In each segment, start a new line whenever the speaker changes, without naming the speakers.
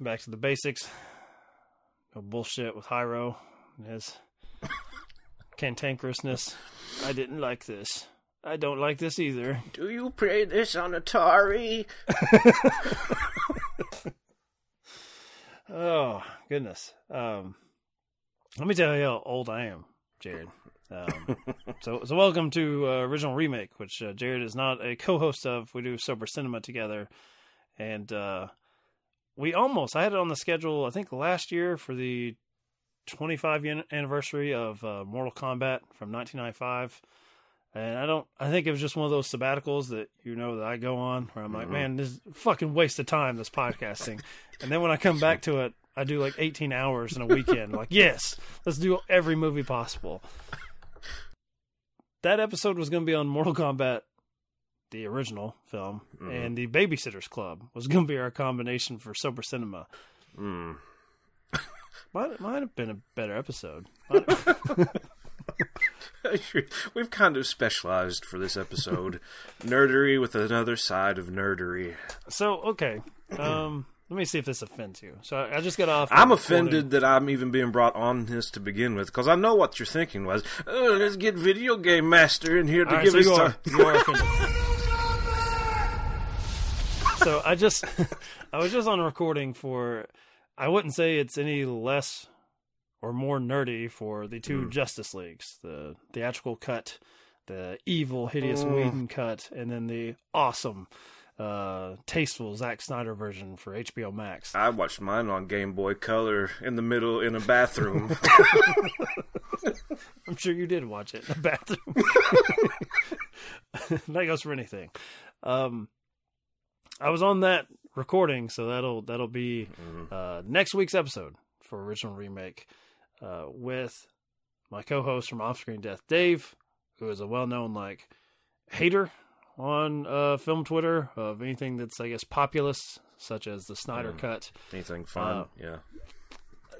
back to the basics. No bullshit with Hyro and his cantankerousness. I didn't like this. I don't like this either.
Do you play this on Atari?
Oh goodness. Um, let me tell you how old I am, Jared. Um, so, so welcome to uh, original remake, which uh, Jared is not a co-host of. We do sober cinema together, and uh, we almost I had it on the schedule. I think last year for the 25 anniversary of uh, Mortal Kombat from 1995. And I don't. I think it was just one of those sabbaticals that you know that I go on where I'm like, man, this is a fucking waste of time. This podcasting, and then when I come back to it, I do like 18 hours in a weekend. like, yes, let's do every movie possible. That episode was going to be on Mortal Kombat, the original film, and the Babysitters Club was going to be our combination for sober cinema.
Mm.
Might might have been a better episode.
We've kind of specialized for this episode. nerdery with another side of nerdery.
So okay, um, let me see if this offends you. So I, I just got off.
I'm offended that I'm even being brought on this to begin with, because I know what you're thinking was. Oh, let's get Video Game Master in here to
All right,
give
so
us time.
are, you are offended. So I just, I was just on a recording for. I wouldn't say it's any less or more nerdy for the two Justice Leagues, the theatrical cut, the evil, hideous Whedon cut, and then the awesome, uh, tasteful Zack Snyder version for HBO Max.
I watched mine on Game Boy Color in the middle in a bathroom.
I'm sure you did watch it in the bathroom. that goes for anything. Um, I was on that recording, so that'll that'll be uh, next week's episode for original remake uh, with my co-host from Offscreen Death, Dave, who is a well-known like hater on uh, film Twitter of anything that's I guess populist, such as the Snyder Cut.
Anything fun?
Uh,
yeah.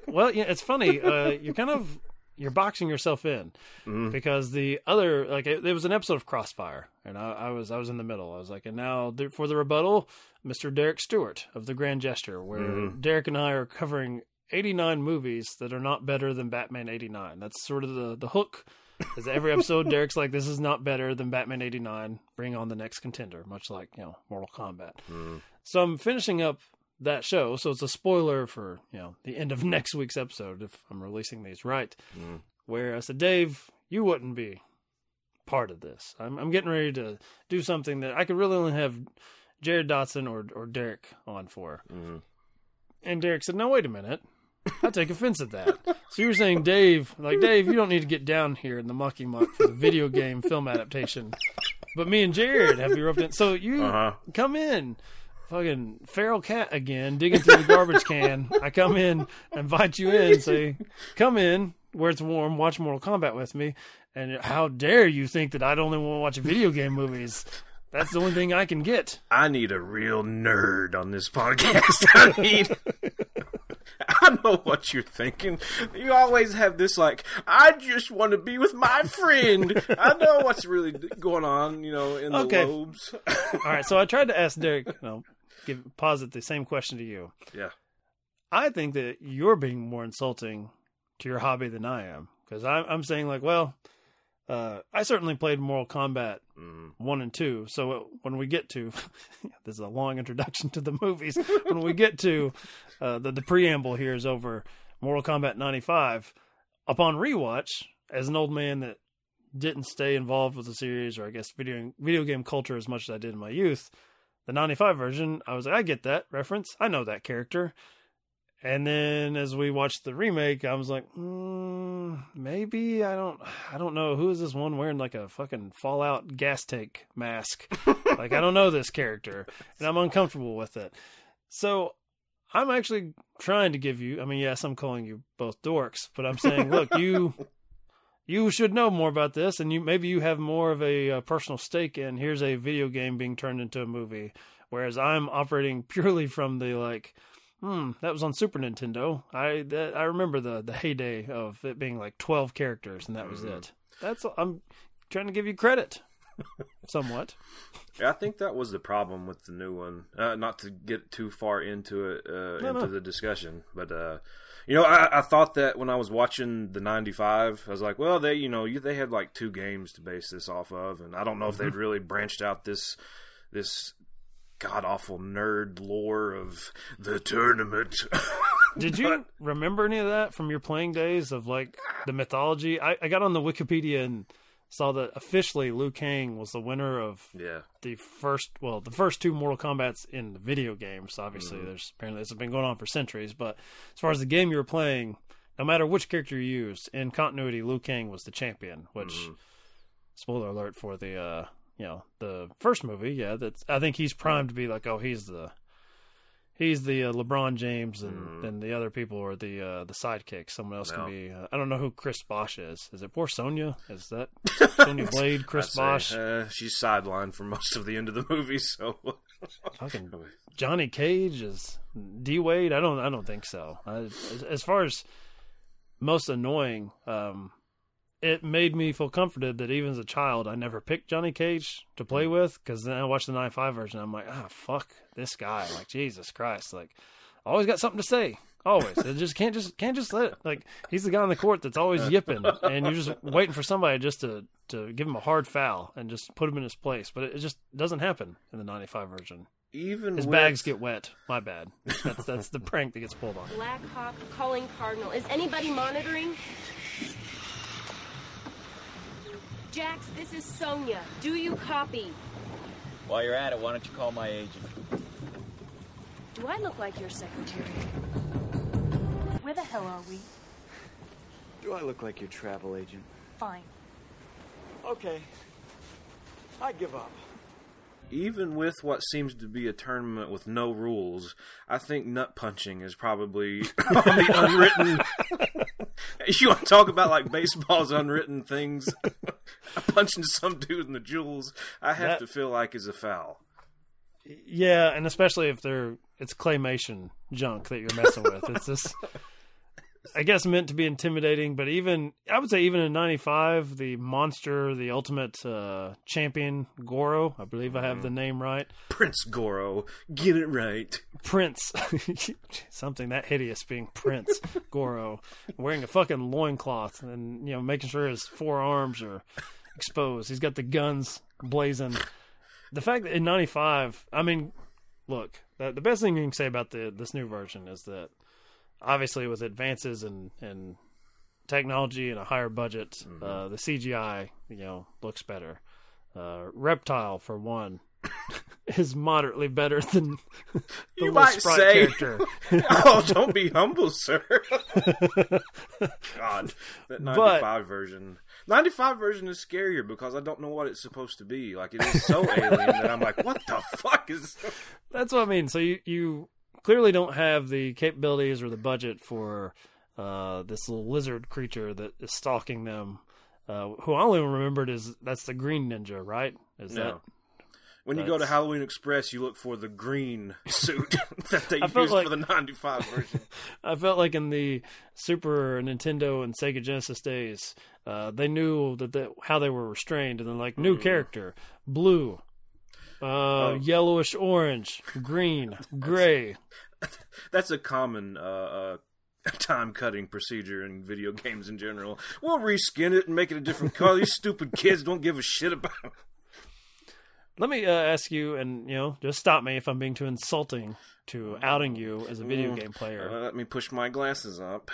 Well, yeah, it's funny. Uh, you're kind of you're boxing yourself in mm-hmm. because the other like it, there was an episode of Crossfire, and I, I was I was in the middle. I was like, and now for the rebuttal, Mr. Derek Stewart of the Grand Gesture, where mm-hmm. Derek and I are covering 89 movies that are not better than Batman 89. That's sort of the the hook. Is every episode Derek's like, this is not better than Batman 89. Bring on the next contender, much like you know Mortal Kombat. Mm-hmm. So I'm finishing up that show, so it's a spoiler for you know the end of next week's episode if I'm releasing these right. Where I said, Dave, you wouldn't be part of this. I'm, I'm getting ready to do something that I could really only have Jared Dotson or or Derek on for. And Derek said, No, wait a minute. I take offense at that. So you're saying, Dave, like Dave, you don't need to get down here in the mucky muck for the video game film adaptation. But me and Jared have you roped in. So you
Uh-huh.
come in, fucking feral cat again, digging through the garbage can. I come in, invite you in, say, come in where it's warm, watch Mortal Kombat with me. And how dare you think that I'd only want to watch video game movies? That's the only thing I can get.
I need a real nerd on this podcast. I need. I know what you're thinking. You always have this like, I just want to be with my friend. I know what's really going on, you know, in the
Okay.
lobes.
All right, so I tried to ask Derek, you know, give posit the same question to you.
yeah.
I think that you're being more insulting to your hobby than I am because I'm, I'm saying like, well, uh, I certainly played Mortal Kombat one and two. So when we get to this is a long introduction to the movies. when we get to uh, the the preamble here is over Mortal Kombat '95. Upon rewatch, as an old man that didn't stay involved with the series or I guess video video game culture as much as I did in my youth, the '95 version, I was like, I get that reference. I know that character. And then as we watched the remake, I was like, mm, maybe I don't, I don't know who is this one wearing like a fucking Fallout gas tank mask. like I don't know this character, and I'm uncomfortable with it. So I'm actually trying to give you. I mean, yes, I'm calling you both dorks, but I'm saying, look, you, you should know more about this, and you maybe you have more of a, uh personal stake in. Here's a video game being turned into a movie, whereas I'm operating purely from the like hmm, that was on Super Nintendo. I that, I remember the the heyday of it being like twelve characters, and that was it. That's I'm trying to give you credit. somewhat.
Yeah, I think that was the problem with the new one. Uh, not to get too far into it, uh,
No,
into
no.
the discussion, but uh, you know, I, I thought that when I was watching the '95, I was like, well, they, you know, you, they had like two games to base this off of, and I don't know if they'd mm-hmm. really branched out this this god awful nerd lore of the tournament.
Did you remember any of that from your playing days of like the mythology? I, I got on the Wikipedia and saw that officially Liu Kang was the winner of
yeah,
the first, well, the first two Mortal Kombat's in the video games. Obviously, there's apparently this has been going on for centuries. But as far as the game you were playing, no matter which character you used in continuity, Liu Kang was the champion. Which, spoiler alert for the, uh, you know, the first movie. Yeah, that's. I think he's primed to be like, oh, he's the. He's the uh, LeBron James, and then the other people are the uh, the sidekicks. Someone else
No.
can be. Uh, I don't know who Chris Bosh is. Is it poor Sonya? Is that Sonya Blade? Chris
Bosh? uh, she's sidelined for most of the end of the movie, so
Fucking Johnny Cage is D Wade. I don't. I don't think so. As far as most annoying, um, it made me feel comforted that even as a child, I never picked Johnny Cage to play with because then I watched the '95 version. I'm like, ah, fuck this guy. Like Jesus Christ. Like, always got something to say. Always. It just can't just can't just let it. Like he's the guy on the court that's always yipping, and you're just waiting for somebody just to to give him a hard foul and just put him in his place. But it, it just doesn't happen in the '95 version.
even
His
with,
bags get wet. My bad. That's that's the prank that gets pulled on.
Black Hawk calling Cardinal. Is anybody monitoring? Jax, this is Sonya. Do you copy?
While you're at it, why don't you call my agent?
Do I look like your secretary?
Where the hell are we?
Do I look like your travel agent?
Fine.
Okay. I give up.
even with what seems to be a tournament with no rules, I think nut punching is probably on the unwritten. you want to talk about like baseball's unwritten things? Punching some dude in the jewels, I have
That-
to feel like is a foul.
Yeah, and especially if they're it's claymation junk that you're messing with. It's this I guess meant to be intimidating, but even I would say even in '95, the monster, the ultimate uh, champion, Goro, I believe I have the name right,
Prince Goro, get it right.
Prince, something that hideous being Prince Goro, wearing a fucking loincloth and you know making sure his forearms are exposed. He's got the guns blazing. The fact that in '95, I mean, look, the, the best thing you can say about the this new version is that obviously with advances in in technology and a higher budget, uh, the CGI you know looks better. Uh, Reptile for one. is moderately better than the
You might
sprite
say-
character.
oh, don't be humble, sir. God, that ninety-five version. Ninety-five version is scarier because I don't know what it's supposed to be. Like it is so alien that I'm like, what the fuck is?
That's what I mean. So you you clearly don't have the capabilities or the budget for uh, this little lizard creature that is stalking them. Uh, who I only remembered is that's the Green Ninja, right? Is that
No. When you go to Halloween Express, you look for the green suit that they used
like-
for the '95 version.
I felt like in the Super Nintendo and Sega Genesis days, uh, they knew that how they were restrained, and then like new character, blue, uh, yellowish orange, green, gray.
That's a common uh, uh, time-cutting procedure in video games in general. We'll reskin it and make it a different color. These stupid kids don't give a shit about. It.
Let me uh, ask you, and you know, just stop me if I'm being too insulting to outing you as a video game
Uh,
player.
let me push my glasses up.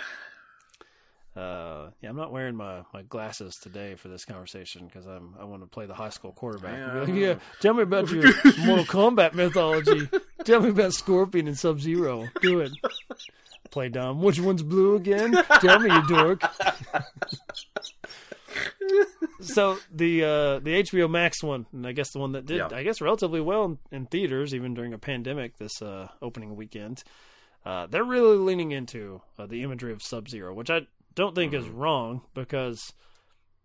Uh, yeah, I'm not wearing my, my glasses today for this conversation because I'm I want to play the high school quarterback.
Yeah.
Yeah, tell me about your Mortal Kombat mythology. tell me about Scorpion and Sub Zero. Do it. Play dumb. Which one's blue again? Tell me, you dork. so the uh, the HBO Max one, and I guess the one that did,
Yeah.
I guess, relatively well in, in theaters, even during a pandemic. This uh, opening weekend, uh, they're really leaning into uh, the imagery of Sub Zero, which I don't think is wrong because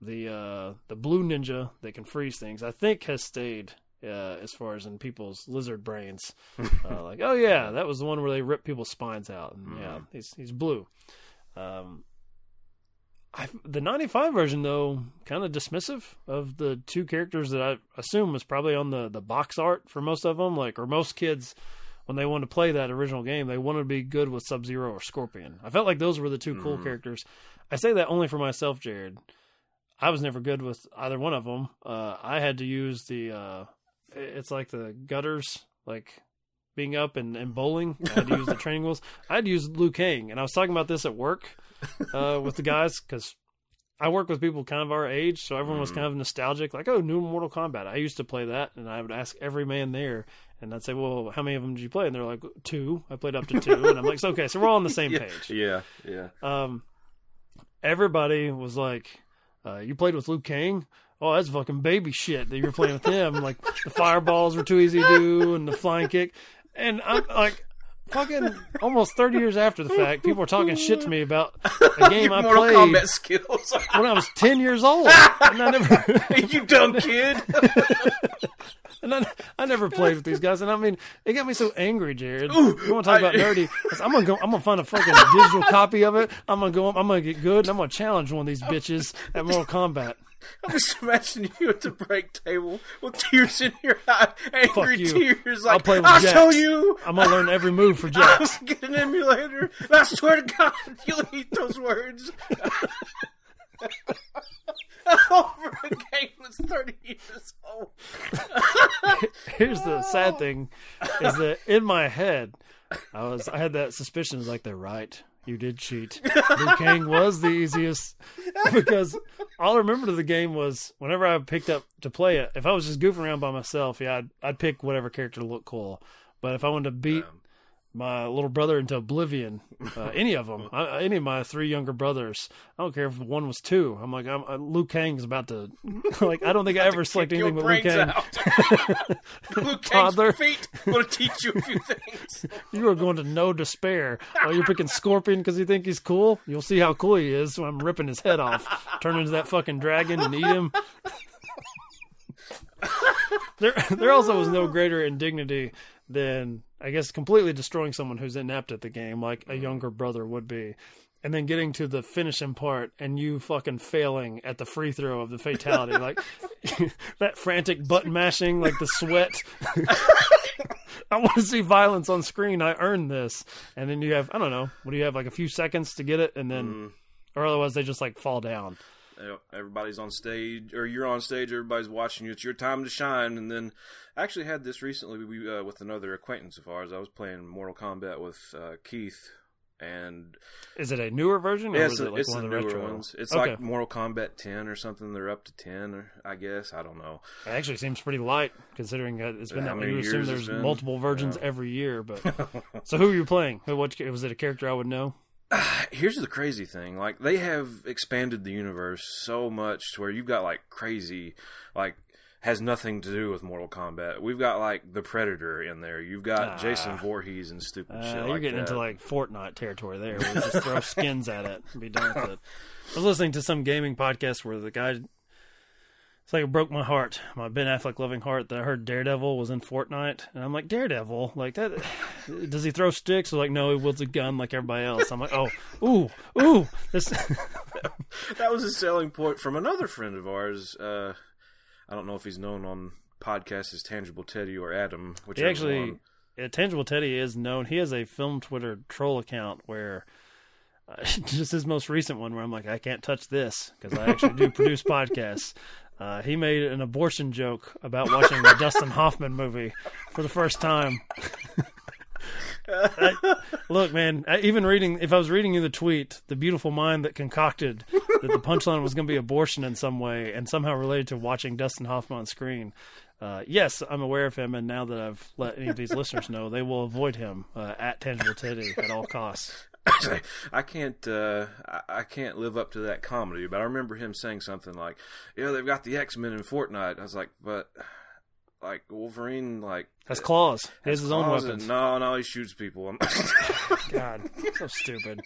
the uh, the blue ninja that can freeze things, I think, has stayed. Uh, as far as in people's lizard brains, uh, like oh yeah, that was the one where they rip people's spines out, and yeah, he's he's blue. Um, I, the 95 version though kind of dismissive of the two characters that I assume was probably on the the box art for most of them like or most kids when they wanted to play that original game they wanted to be good with Sub-Zero or Scorpion. I felt like those were the 2 cool characters. I say that only for myself, Jared. I was never good with either one of them. Uh, I had to use the uh, it's like the gutters like being up and, and bowling. I had to use the training wheels. I had to use Liu Kang, and I was talking about this at work uh, with the guys because I work with people kind of our age, so everyone was kind of nostalgic, like, "Oh, new Mortal Kombat." I used to play that, and I would ask every man there, and I'd say, "Well, how many of them did you play?" And they're like, two. I played up to two, and I'm like, "So, "Okay, so we're all on the same page."
yeah, yeah.
Um, everybody was like, uh, "You played with Liu Kang." Oh, that's fucking baby shit that you were playing with him. Like the fireballs were too easy to do, and the flying kick. And I'm like, fucking almost 30 years after the fact, people are talking shit to me about a game I
Mortal
played
Kombat skills.
when I was 10 years old. And I never,
you dumb kid.
and I, I never played with these guys. And I mean, it got me so angry, Jared. you want to talk about nerdy? I'm gonna go. I'm gonna find a fucking digital copy of it. I'm gonna go. I'm gonna get good. And I'm gonna challenge one of these bitches at Mortal Kombat.
I'm just imagining you at the break table with tears in your eye, angry
you.
tears.
I'll
Like,
play with
I'll
Jax.
show you.
I'm gonna learn every move for Jax.
Get an emulator. I swear to God, you'll eat those words. Over a game that's 30 years old.
Here's the sad thing: is that in my head, I was I had that suspicion. Like they're right. You did cheat. Liu Kang was the easiest because all I remembered of the game was whenever I picked up to play it. If I was just goofing around by myself, yeah, I'd, I'd pick whatever character looked cool. But if I wanted to beat my little brother into oblivion, uh, any of them, I, any of my three younger brothers, I don't care if one was two. I'm like, I'm, uh, Liu Kang's about to like. I don't think I ever select anything but Liu
brains
Kang.
Luke
Toddler.
Kang's feet going to teach you a few things.
You are going to no despair. While you're picking Scorpion because you think he's cool, you'll see how cool he is when I'm ripping his head off, turn into that fucking dragon and eat him. there, there also was no greater indignity than I guess completely destroying someone who's inept at the game, like a mm-hmm. younger brother would be, and then getting to the finishing part and you fucking failing at the free throw of the fatality, like that frantic button mashing, like the sweat. I want to see violence on screen. I earned this, and then you have I don't know. What do you have? Like a few seconds to get it, and then, mm. or otherwise they just like fall down.
Everybody's on stage, or you're on stage. Everybody's watching you. It's your time to shine. And then, I actually had this recently we, uh, with another acquaintance of ours. I was playing Mortal Kombat with uh, Keith, and
Is it a newer version? Or
yeah, it's,
it
the-
like
it's
one
the newer
retro
ones. It's
okay.
like Mortal Kombat 10 or something. They're up to 10, or I guess I don't know.
It actually seems pretty light considering it's been
How
that
many.
You assume there's multiple versions every year, but so who are you playing? Who? What was it? A character I would know?
Here's the crazy thing: like they have expanded the universe so much to where you've got like crazy, like has nothing to do with Mortal Kombat. We've got like the Predator in there. You've got Jason Voorhees and stupid
Uh,
shit
you're
like
getting
that.
into like Fortnite territory there. You just throw skins at it and be done with it. I was listening to some gaming podcast where the guy. It's like it broke my heart, my Ben Affleck loving heart, that I heard Daredevil was in Fortnite, and I'm like, Daredevil, like that? Does he throw sticks? Or like, no, he wields a gun like everybody else. I'm like, oh, ooh, ooh, this.
that was a selling point from another friend of ours. Uh, I don't know if he's known on podcasts as Tangible Teddy or Adam. Which
He actually, uh, Tangible Teddy is known. He has a film Twitter troll account where, uh, just his most recent one, where I'm like, I can't touch this because I actually do produce podcasts. Uh, he made an abortion joke about watching the Dustin Hoffman movie for the first time. I- look, man, I, even reading, if I was reading you the tweet, the beautiful mind that concocted that the punchline was going to be abortion in some way and somehow related to watching Dustin Hoffman on screen. Uh, yes, I'm aware of him, and now that I've let any of these listeners know, they will avoid him uh, at Tangible Teddy at all costs.
I can't uh, I, can't live up to that comedy, but I remember him saying something like, "Yeah, they've got the X Men in Fortnite." I was like, "But like Wolverine, like
Has claws. He has his own weapons.
and- No, no, he shoots people. I'm-
God, so stupid.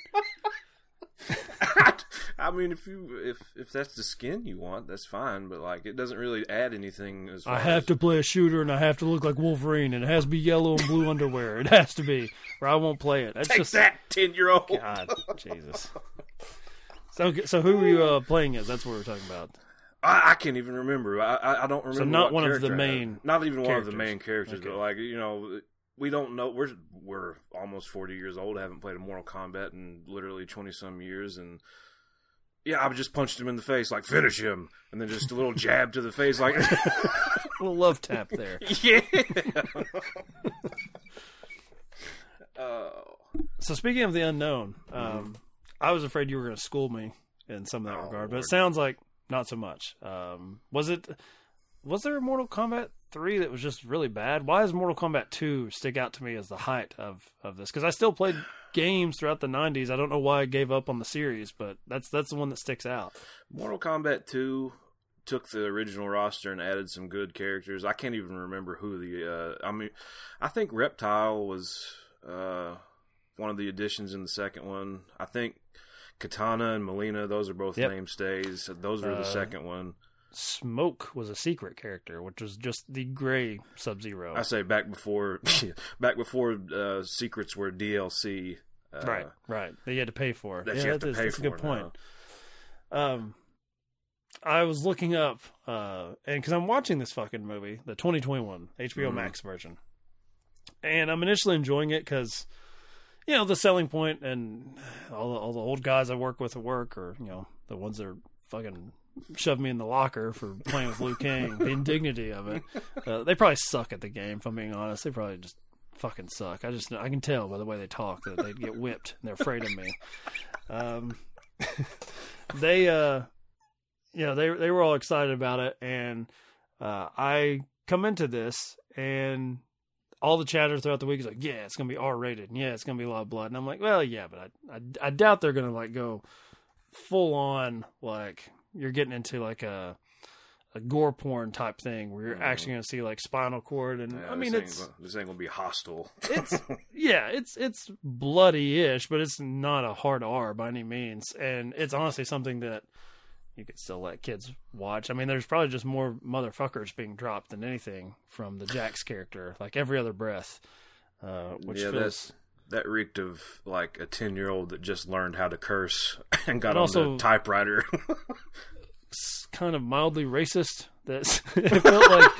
I mean, if you if if that's the skin you want, that's fine. But like, it doesn't really add anything. As
I have
as,
to play a shooter, and I have to look like Wolverine, and it has to be yellow and blue underwear. It has to be, or I won't play it. That's
take
just
that ten year old.
God, Jesus. So, so who were you uh, playing as? That's what we're talking about.
I, I can't even remember. I, I, I don't remember.
So
not
one of the
I
main
not even one of the main characters, but like you know, we don't know. We're we're almost forty years old. Haven't played a Mortal Kombat in literally twenty some years, and yeah, I just punched him in the face, like finish him, and then just a little jab to the face, like
A little love tap there.
yeah. Oh.
So speaking of the unknown, um, I was afraid you were going to school me in some of that
Oh,
regard, but
Lord.
it sounds like not so much. Um, was it? Was there a Mortal Kombat three that was just really bad? Why does Mortal Kombat two stick out to me as the height of of this? Because I still played games throughout the '90s. I don't know why I gave up on the series, but that's that's the one that sticks out.
Mortal Kombat 2 took the original roster and added some good characters. I can't even remember who the uh I mean I think Reptile was uh one of the additions in the second one. I think Kitana and Mileena, those are both
Yep.
mainstays. Those were the
Uh,
second one.
Smoke was a secret character, which was just the gray Sub Zero.
I say back before back before uh secrets were DLC. Uh,
right, right. That you had to pay for.
That
yeah,
you have
that
to
is-
pay
that's a good
now.
point. Um, I was looking up, uh, and because I'm watching this fucking movie, the 2021 HBO
Mhm.
Max version, and I'm initially enjoying it because, you know, the selling point and all the, all the old guys I work with at work, or you know, the ones that are fucking shoved me in the locker for playing with Liu Kang, the indignity of it. Uh, they probably suck at the game. If I'm being honest, they probably just fucking suck. I just I can tell by the way they talk that they get whipped and they're afraid of me. Um, they uh, you know, they they were all excited about it, and uh, I come into this and. All the chatter throughout the week is like, yeah, it's gonna be R rated, and yeah, it's gonna be a lot of blood, and I'm like, well, yeah, but I, I, I doubt they're gonna like go full on like you're getting into like a a gore porn type thing where you're actually going to see like spinal cord and
Yeah,
I mean it's
gonna- this ain't gonna be Hostel.
it's yeah it's it's bloody-ish but it's not a hard R by any means and it's honestly something that you could still let kids watch. I mean there's probably just more motherfuckers being dropped than anything from the Jax character like every other breath uh which
yeah,
feels
that reeked of like a ten year old that just learned how to curse and got on
also-
the typewriter.
s- kind of mildly racist. That it felt like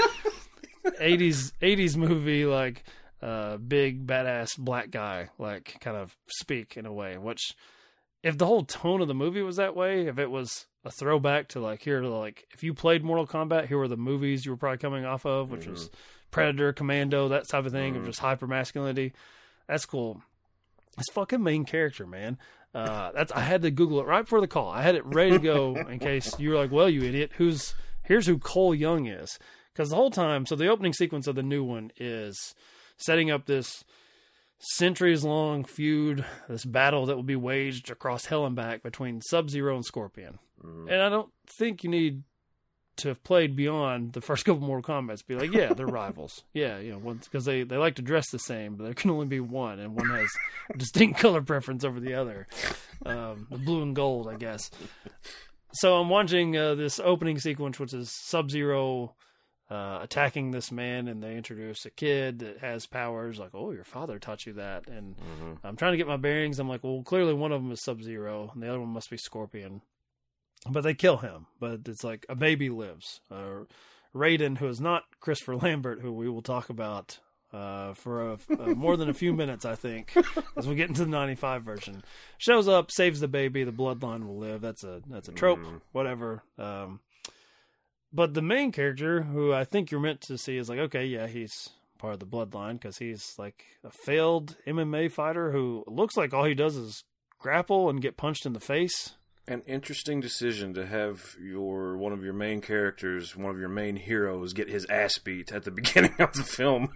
eighties eighties movie, like uh, big badass black guy, like kind of speak in a way. Which, if the whole tone of the movie was that way, if it was a throwback to like here, like if you played Mortal Kombat, here were the movies you were probably coming off of, which was Predator, Commando, that type of thing, of just hyper masculinity. That's cool. This fucking main character, man. Uh, that's I had to Google it right before the call. I had it ready to go in case you were like, "Well, you idiot, who's here's who Cole Young is." Because the whole time, so the opening sequence of the new one is setting up this centuries long feud, this battle that will be waged across hell and back between Sub Zero and Scorpion. And I don't think you need to have played beyond the first couple Mortal Kombat's be like, yeah, they're rivals. Yeah, you know, because they, they like to dress the same, but there can only be one, and one has a distinct color preference over the other. Um, the blue and gold, I guess. So I'm watching uh, this opening sequence, which is Sub Zero uh, attacking this man, and they introduce a kid that has powers. Like, oh, your father taught you that, and I'm trying to get my bearings. I'm like, well, clearly one of them is Sub Zero, and the other one must be Scorpion. But they kill him. But it's like a baby lives. Uh, Raiden, who is not Christopher Lambert, who we will talk about uh, for a, uh, more than a few minutes, I think, as we get into the '95 version, shows up, saves the baby. The bloodline will live. That's a that's a trope. Whatever. Um, but the main character, who I think you're meant to see, is like, okay, yeah, he's part of the bloodline because he's like a failed MMA fighter who looks like all he does is grapple and get punched in the face.
An interesting decision to have your one of your main characters, one of your main heroes, get his ass beat at the beginning of the film,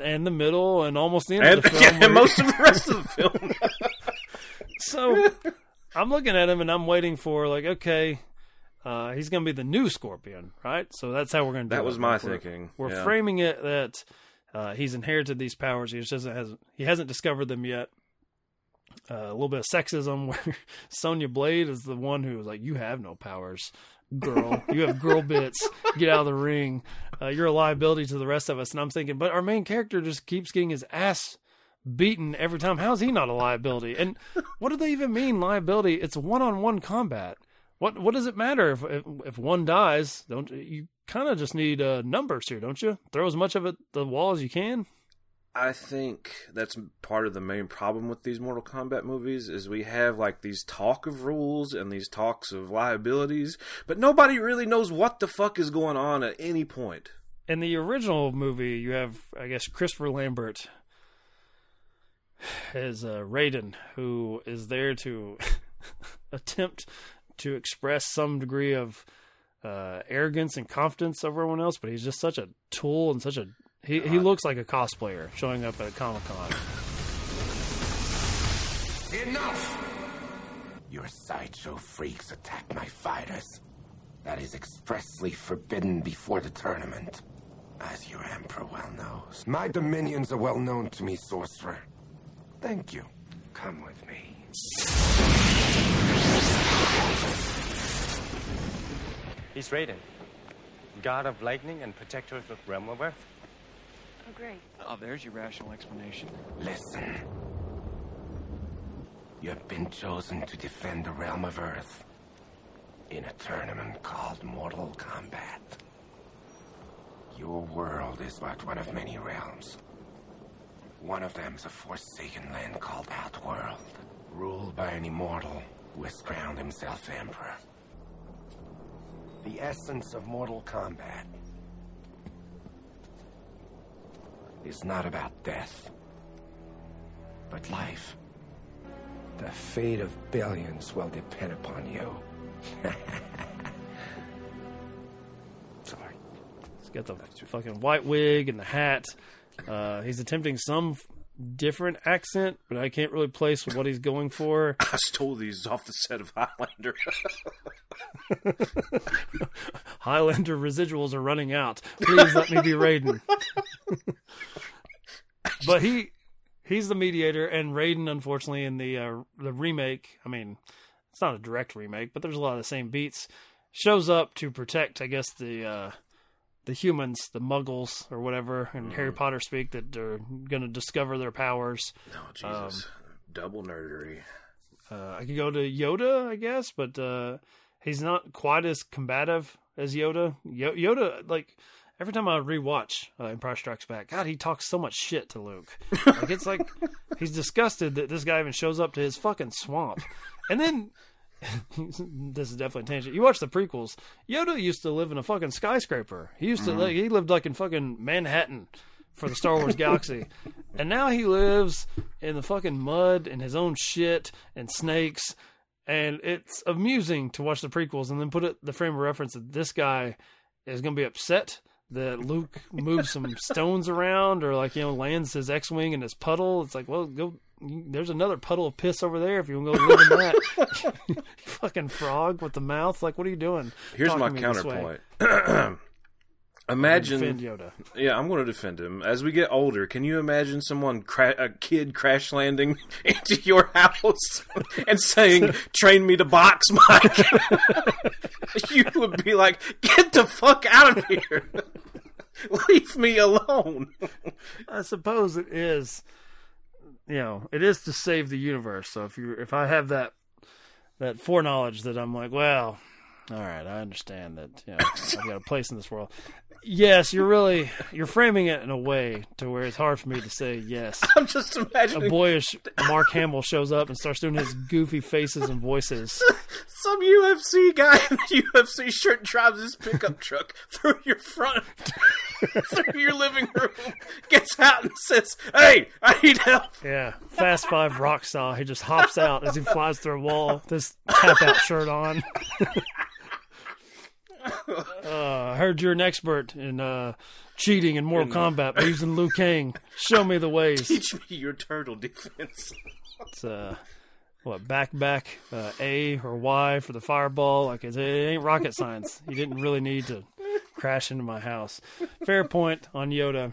and the middle and almost the end
and,
of the film.
yeah,
where-
most of the rest of the film.
so I'm looking at him and I'm waiting for like, okay, uh, he's gonna be the new Scorpion, right? So that's how we're gonna do
That
it.
was my
we're-
thinking,
We're
yeah.
framing it that uh, he's inherited these powers. He just doesn't has he hasn't discovered them yet. Uh, a little bit of sexism where Sonya Blade is the one who was like, "You have no powers, girl. You have girl bits. Get out of the ring. Uh, you're a liability to the rest of us." And I'm thinking, but our main character just keeps getting his ass beaten every time. How's he not a liability? And what do they even mean liability? It's one on one combat. What what does it matter if if, if one dies? Don't you kind of just need uh, numbers here, don't you? Throw as much of it the wall as you can.
I think that's part of the main problem with these Mortal Kombat movies is we have like these talk of rules and these talks of liabilities, but nobody really knows what the fuck is going on at any point.
In the original movie, you have I guess Christopher Lambert as uh, Raiden, who is there to attempt to express some degree of uh, arrogance and confidence over everyone else, but he's just such a tool and such a he he looks like a cosplayer showing up at a Comic Con.
Enough! Your sideshow freaks attack my fighters. That is expressly forbidden before the tournament. As your Emperor well knows. My dominions are well known to me, Sorcerer. Thank you. Come with me.
He's Raiden, god of lightning and protector of the realm of Earth.
Oh, great.
Oh, there's your rational explanation.
Listen. You have been chosen to defend the realm of Earth in a tournament called Mortal Kombat. Your world is but one of many realms. One of them is a forsaken land called Outworld, ruled by an immortal who has crowned himself emperor. The essence of Mortal Kombat is not about death, but life. The fate of billions will depend upon you. Sorry.
He's got the fucking white wig and the hat. Uh, he's attempting some different accent, but I can't really place what he's going for.
I stole these off the set of Highlander.
Highlander residuals are running out. Please let me be Raiden. but he he's the mediator, and Raiden, unfortunately, in the uh, the remake, I mean, it's not a direct remake, but there's a lot of the same beats. Shows up to protect, I guess, the uh, the humans, the Muggles or whatever, in Harry Potter speak, that are going to discover their powers.
oh Jesus, double nerdery.
Uh, I could go to Yoda, I guess, but uh, he's not quite as combative as Yoda. Yo- Yoda, like every time I rewatch uh, Empire Strikes Back, God, he talks so much shit to Luke. Like it's like he's disgusted that this guy even shows up to his fucking swamp, and then. this is definitely a tangent. You watch the prequels. Yoda used to live in a fucking skyscraper. He used to mm-hmm. like he lived like in fucking Manhattan for the Star Wars galaxy. And now he lives in the fucking mud and his own shit and snakes. And it's amusing to watch the prequels and then put it the frame of reference that this guy is going to be upset that Luke moves some stones around or like, you know, lands his X Wing in his puddle. It's like, well, go. There's another puddle of piss over there if you want to go live in that. fucking frog with the mouth. Like, what are you doing?
Here's my
to me this way?
counterpoint. imagine,
Defend Yoda.
yeah, I'm going to defend him. As we get older, can you imagine someone, cra- a kid, crash landing into your house and saying, "Train me to box, Mike"? you would be like, "Get the fuck out of here! Leave me alone."
I suppose it is. You know, it is to save the universe. So if you if I have that that foreknowledge that I'm like, well, all right, I understand that. You know, I've got a place in this world. Yes, you're really you're framing it in a way to where it's hard for me to say yes.
I'm just imagining A
boyish Mark Hamill shows up and starts doing his goofy faces and voices.
some UFC guy in a UFC shirt drives his pickup truck through your front, through your living room, gets out and says, "Hey, I need help."
Yeah, Fast Five rock style. He just hops out as he flies through a wall, this tap out shirt on. uh, I heard you're an expert in uh, cheating in Mortal Kombat by using Liu Kang. Show me the ways.
Teach me your turtle defense.
It's uh, what back back uh, A or Y for the fireball. Like it, it ain't rocket science. You didn't really need to crash into my house. Fair point on Yoda.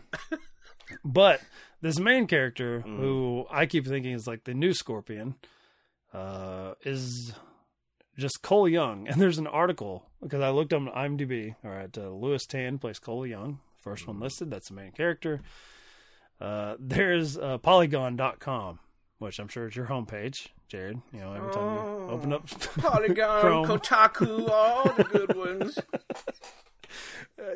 But this main character, who I keep thinking is like the new Scorpion, uh, is just Cole Young. And there's an article because I looked on IMDb. All right, uh, Lewis Tan plays Cole Young, first one listed. That's the main character. Uh, there's uh, Polygon.com, which I'm sure is your homepage, Jared. You know, every time you open up
Polygon,
Chrome.
Kotaku, all the good ones.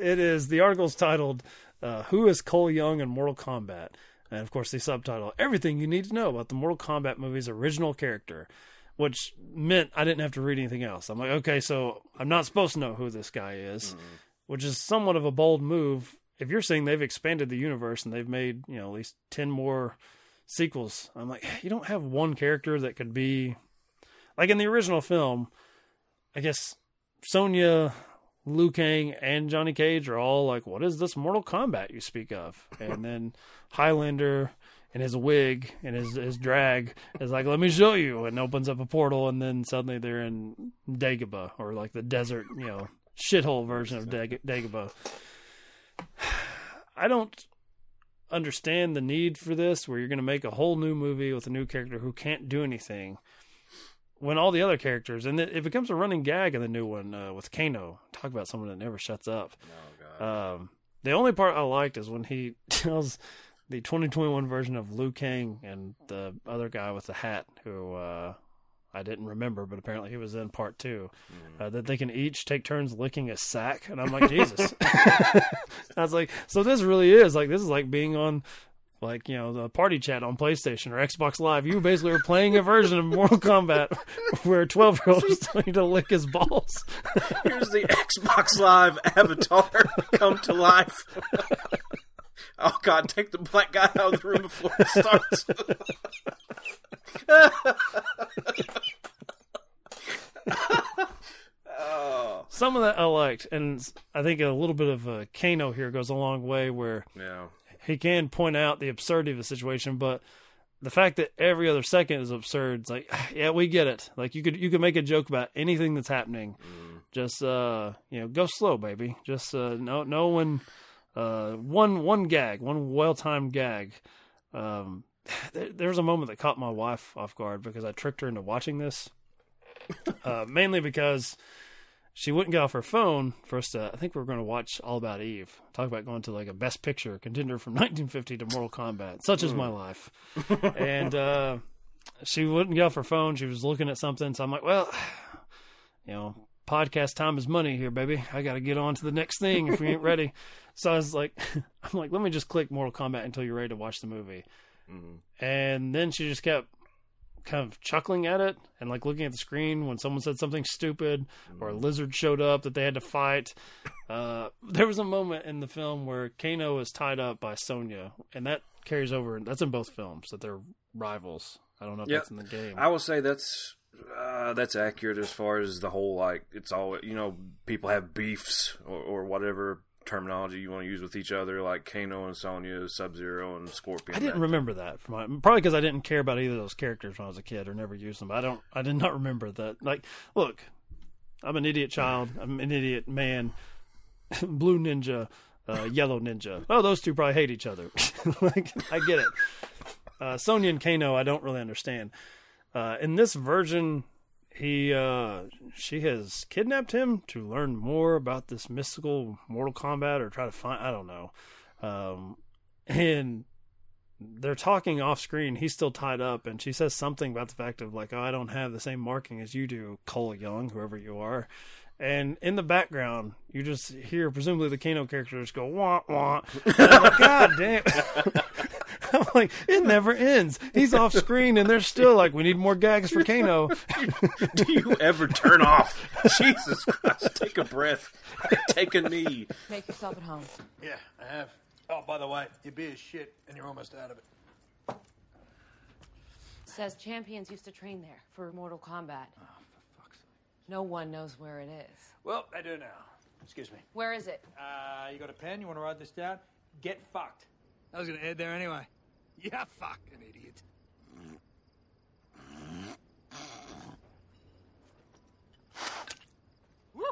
it is the article's titled uh, "Who is Cole Young in Mortal Kombat?" and of course the subtitle "Everything You Need to Know About the Mortal Kombat Movie's Original Character," which meant I didn't have to read anything else. I'm like, okay, so I'm not supposed to know who this guy is, which is somewhat of a bold move. If you're saying they've expanded the universe and they've made you know at least ten more sequels, I'm like, you don't have one character that could be like in the original film. I guess Sonya Liu Kang and Johnny Cage are all like, "What is this Mortal Kombat you speak of?" And then Highlander in his wig and his his drag is like, "Let me show you," and opens up a portal, and then suddenly they're in Dagobah or like the desert, you know, shithole version of Dag- Dagobah. I don't understand the need for this, where you're going to make a whole new movie with a new character who can't do anything when all the other characters and it, it becomes a running gag in the new one uh, with Kano. Talk about someone that never shuts up. Um, the only part I liked is when he tells the 2021 version of Liu Kang and the other guy with the hat who uh, I didn't remember, but apparently he was in part two, uh, that they can each take turns licking a sack, and I'm like Jesus. I was like, so this really is like this is like being on like you know the party chat on PlayStation or Xbox Live. You basically are playing a version of Mortal Kombat where 12 year old is telling you to lick his balls.
Here's the Xbox Live avatar come to life. oh God! Take the black guy out of the room before it starts. oh
Some of that I liked, and I think a little bit of uh, Kano here goes a long way where
yeah.
he can point out the absurdity of the situation, but the fact that every other second is absurd, it's like, yeah, we get it. Like you could you could make a joke about anything that's happening. Just uh, you know, go slow, baby. Just uh, no no one uh, one one gag, one well timed gag. Um, there, there was a moment that caught my wife off guard because I tricked her into watching this. uh, mainly because she wouldn't get off her phone for us to. I think we were going to watch All About Eve. Talk about going to like a Best Picture contender from 1950 to Mortal Kombat. Such is my life. and uh, she wouldn't get off her phone. She was looking at something. So I'm like, well, you know, podcast time is money here, baby. I got to get on to the next thing if we ain't ready. So I was like, I'm like, let me just click Mortal Kombat until you're ready to watch the movie. And then she just kept kind of chuckling at it and like looking at the screen when someone said something stupid or a lizard showed up that they had to fight. Uh, there was a moment in the film where Kano is tied up by Sonya, and that carries over. That's in both films that they're rivals. I don't know if
Yep.
that's in the game.
I will say that's uh, that's accurate as far as the whole like it's all you know people have beefs or, or whatever terminology you want to use with each other like Kano and Sonya, Sub Zero and Scorpion.
I didn't remember that from my, probably because I didn't care about either of those characters when I was a kid or never used them. I don't. I did not remember that. Like, look, I'm an idiot child. I'm an idiot man. Blue ninja, uh, yellow ninja. Oh, those two probably hate each other. like, I get it. Uh, Sonya and Kano, I don't really understand. Uh, in this version, he uh, she has kidnapped him to learn more about this mystical Mortal Kombat or try to find. I don't know. Um, and they're talking off screen. He's still tied up, and she says something about the fact of like, "Oh, I don't have the same marking as you do, Cole Young, whoever you are." And in the background, you just hear presumably the Kano character just go wah wah. Like, God damn! I'm like, it never ends. He's off screen, and they're still like, we need more gags for Kano.
Do you ever turn off? Jesus Christ! Take a breath. Take a knee.
Make yourself at home.
Yeah, I have. Oh, by the way, your beer's shit, and you're almost out of it.
Says champions used to train there for Mortal Kombat. Oh, for fuck's sake. No one knows where it is.
Well, I do now. Excuse me.
Where is it?
Uh, you got a pen? You want to write this down? Get fucked. I was gonna head there anyway. Yeah, fucking idiot. Woo!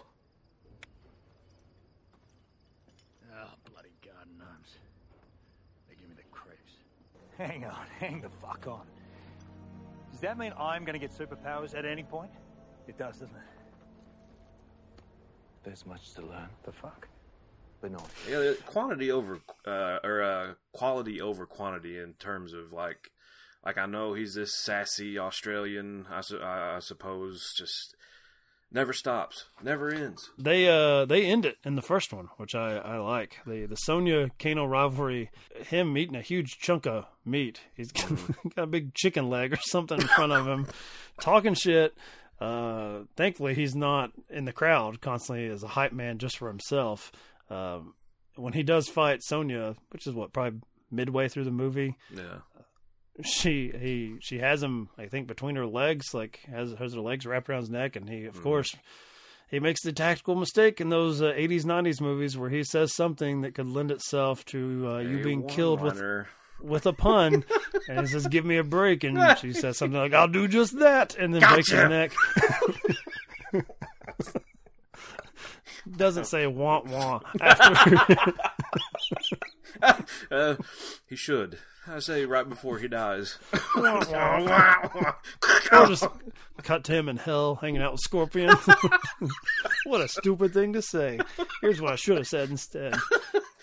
Oh, bloody garden gnomes. They give me the creeps. Hang on, hang the fuck on. Does that mean I'm gonna get superpowers at any point? It does, doesn't it? There's much to learn. The fuck?
Benoni.
Yeah, quantity over uh, or uh, quality over quantity in terms of like, like I know he's this sassy Australian, I, su- I, I suppose, just never stops, never ends.
They uh they end it in the first one, which I I like. The the Sonya Kano rivalry, him eating a huge chunk of meat. He's got, got a big chicken leg or something in front of him, talking shit. Uh, thankfully, he's not in the crowd constantly as a hype man just for himself. Um, when he does fight Sonya, which is what probably midway through the movie,
Yeah.
she he she has him I think between her legs, like has has her legs wrapped around his neck, and he of course he makes the tactical mistake in those uh, 80s 90s movies where he says something that could lend itself to uh, you being killed with with a pun, and he says, "Give me a break," and she says something like, "I'll do just that," and then breaks his neck. Doesn't say "wah wah" after.
uh, he should. I say right before he dies.
or just cut to him in hell hanging out with Scorpion. what a stupid thing to say. Here's what I should have said instead.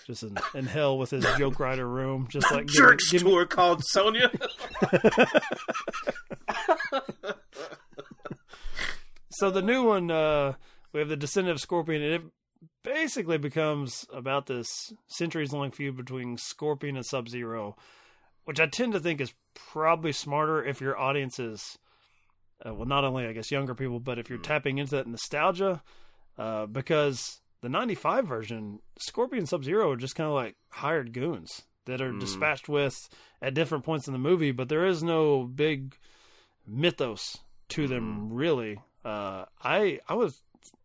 Just in, in hell with his joke writer room, just like give
Jerks
give me-
tour called Sonya.
So the new one, uh, we have the Descendant of Scorpion, and it basically becomes about this centuries-long feud between Scorpion and Sub Zero, which I tend to think is probably smarter if your audience is, uh, well, not only I guess younger people, but if you're tapping into that nostalgia, uh, because the '95 version, Scorpion and Sub Zero are just kind of like hired goons that are
Mm.
dispatched with at different points in the movie, but there is no big mythos to them really. Uh, I I was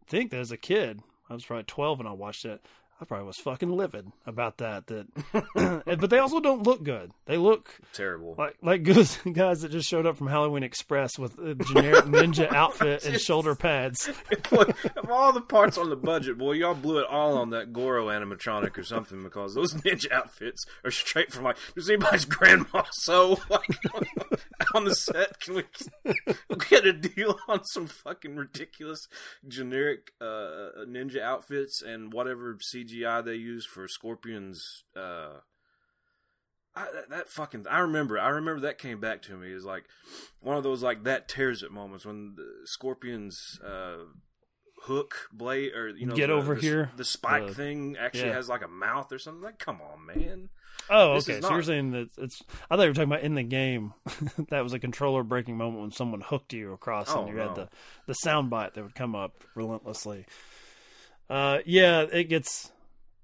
think that as a kid, I was probably twelve when I watched it. I probably was fucking livid about that. That, but they also don't look good. They look
Terrible.
like like good guys that just showed up from Halloween Express with a generic ninja outfit and shoulder pads.
Of all the parts on the budget, boy, y'all blew it all on that Goro animatronic or something because those ninja outfits are straight from like, does anybody's grandma so like on the set? Can we get a deal on some fucking ridiculous generic uh, ninja outfits and whatever CGI they use for Scorpion's? Uh, I, that, that fucking I remember I remember that came back to me is like one of those like that tears it moments when the Scorpion's uh, hook blade or you know
Get
the,
over
the,
here.
the spike thing actually
yeah.
has like a mouth or something like come on man
Oh,
This
okay.
is
So you're saying that it's? I thought you were talking about in the game. that was a controller breaking moment when someone hooked you across,
Oh,
and you
no.
had the the sound bite that would come up relentlessly. Uh, yeah, it gets.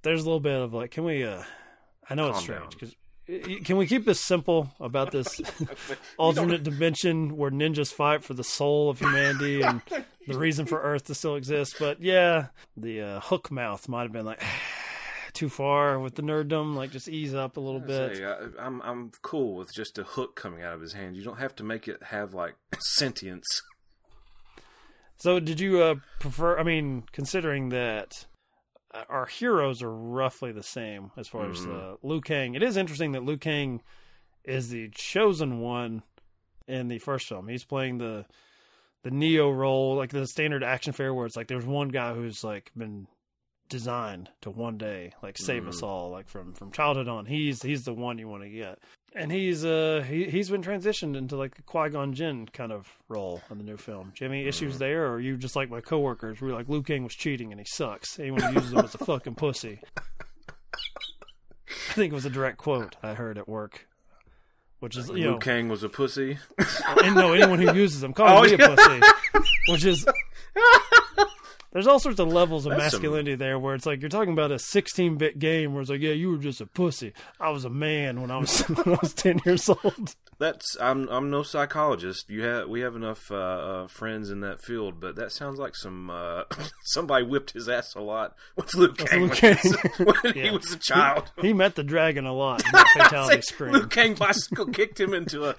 There's a little bit of like, can we? uh I know it's strange because. Can we keep this simple about this alternate dimension where ninjas fight for the soul of humanity and the reason for Earth to still exist? But yeah, the uh, hook mouth might have been like too far with the nerddom. Like, just ease up a little bit.
say, I, I'm I'm cool with just a hook coming out of his hand you don't have to make it have like sentience
So, did you uh, prefer? I mean, considering that Uh, our heroes are roughly the same as far as mm-hmm. uh, Liu Kang, it is interesting that Liu Kang is the chosen one in the first film. He's playing the the Neo role, like the standard action fair, where it's like there's one guy who's like been designed to one day like save us mm-hmm. all, like from from childhood on. He's he's the one you want to get, and he's uh he he's been transitioned into like a Qui Gon Jinn kind of role in the new film. Do you have any issues there, or are you just like my coworkers? We're like Liu Kang was cheating and he sucks. Anyone who uses him as a fucking pussy. I think it was a direct quote I heard at work, which is you
Liu
know
Kang was a pussy
and no, anyone who uses them, call
Oh,
me
yeah.
a pussy. Which is there's all sorts of levels of
That's some-
masculinity there where it's like you're talking about a 16 bit game where it's like, yeah, you were just a pussy. I was a man when I was when I was 10 years old.
That's I'm I'm no psychologist. You have we have enough uh, uh, friends in that field, but that sounds like some uh, somebody whipped his ass a lot with
Liu
Kang when,
Kang.
he was- he was a child.
He, he met the dragon a lot in fatality scream.
Liu Kang bicycle kicked him into a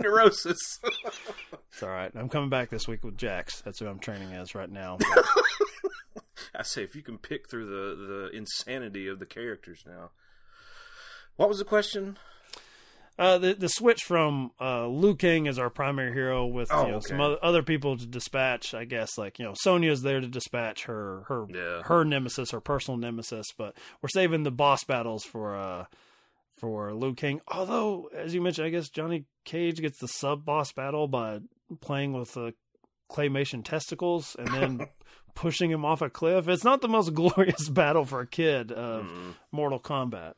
neurosis.
It's all right. I'm coming back this week with Jax. That's who I'm training as right now.
I say if you can pick through the the insanity of the characters now. What was the question?
Uh, the the switch from uh, Liu Kang as our primary hero with
Oh,
you know, some other, other people to dispatch. I guess like you know Sonya's there to dispatch her her
Yeah.
her nemesis, her personal nemesis. But we're saving the boss battles for uh for Liu Kang. Although, as you mentioned, I guess Johnny Cage gets the sub boss battle by playing with the claymation testicles and then pushing him off a cliff. It's not the most glorious battle for a kid of Mortal Kombat.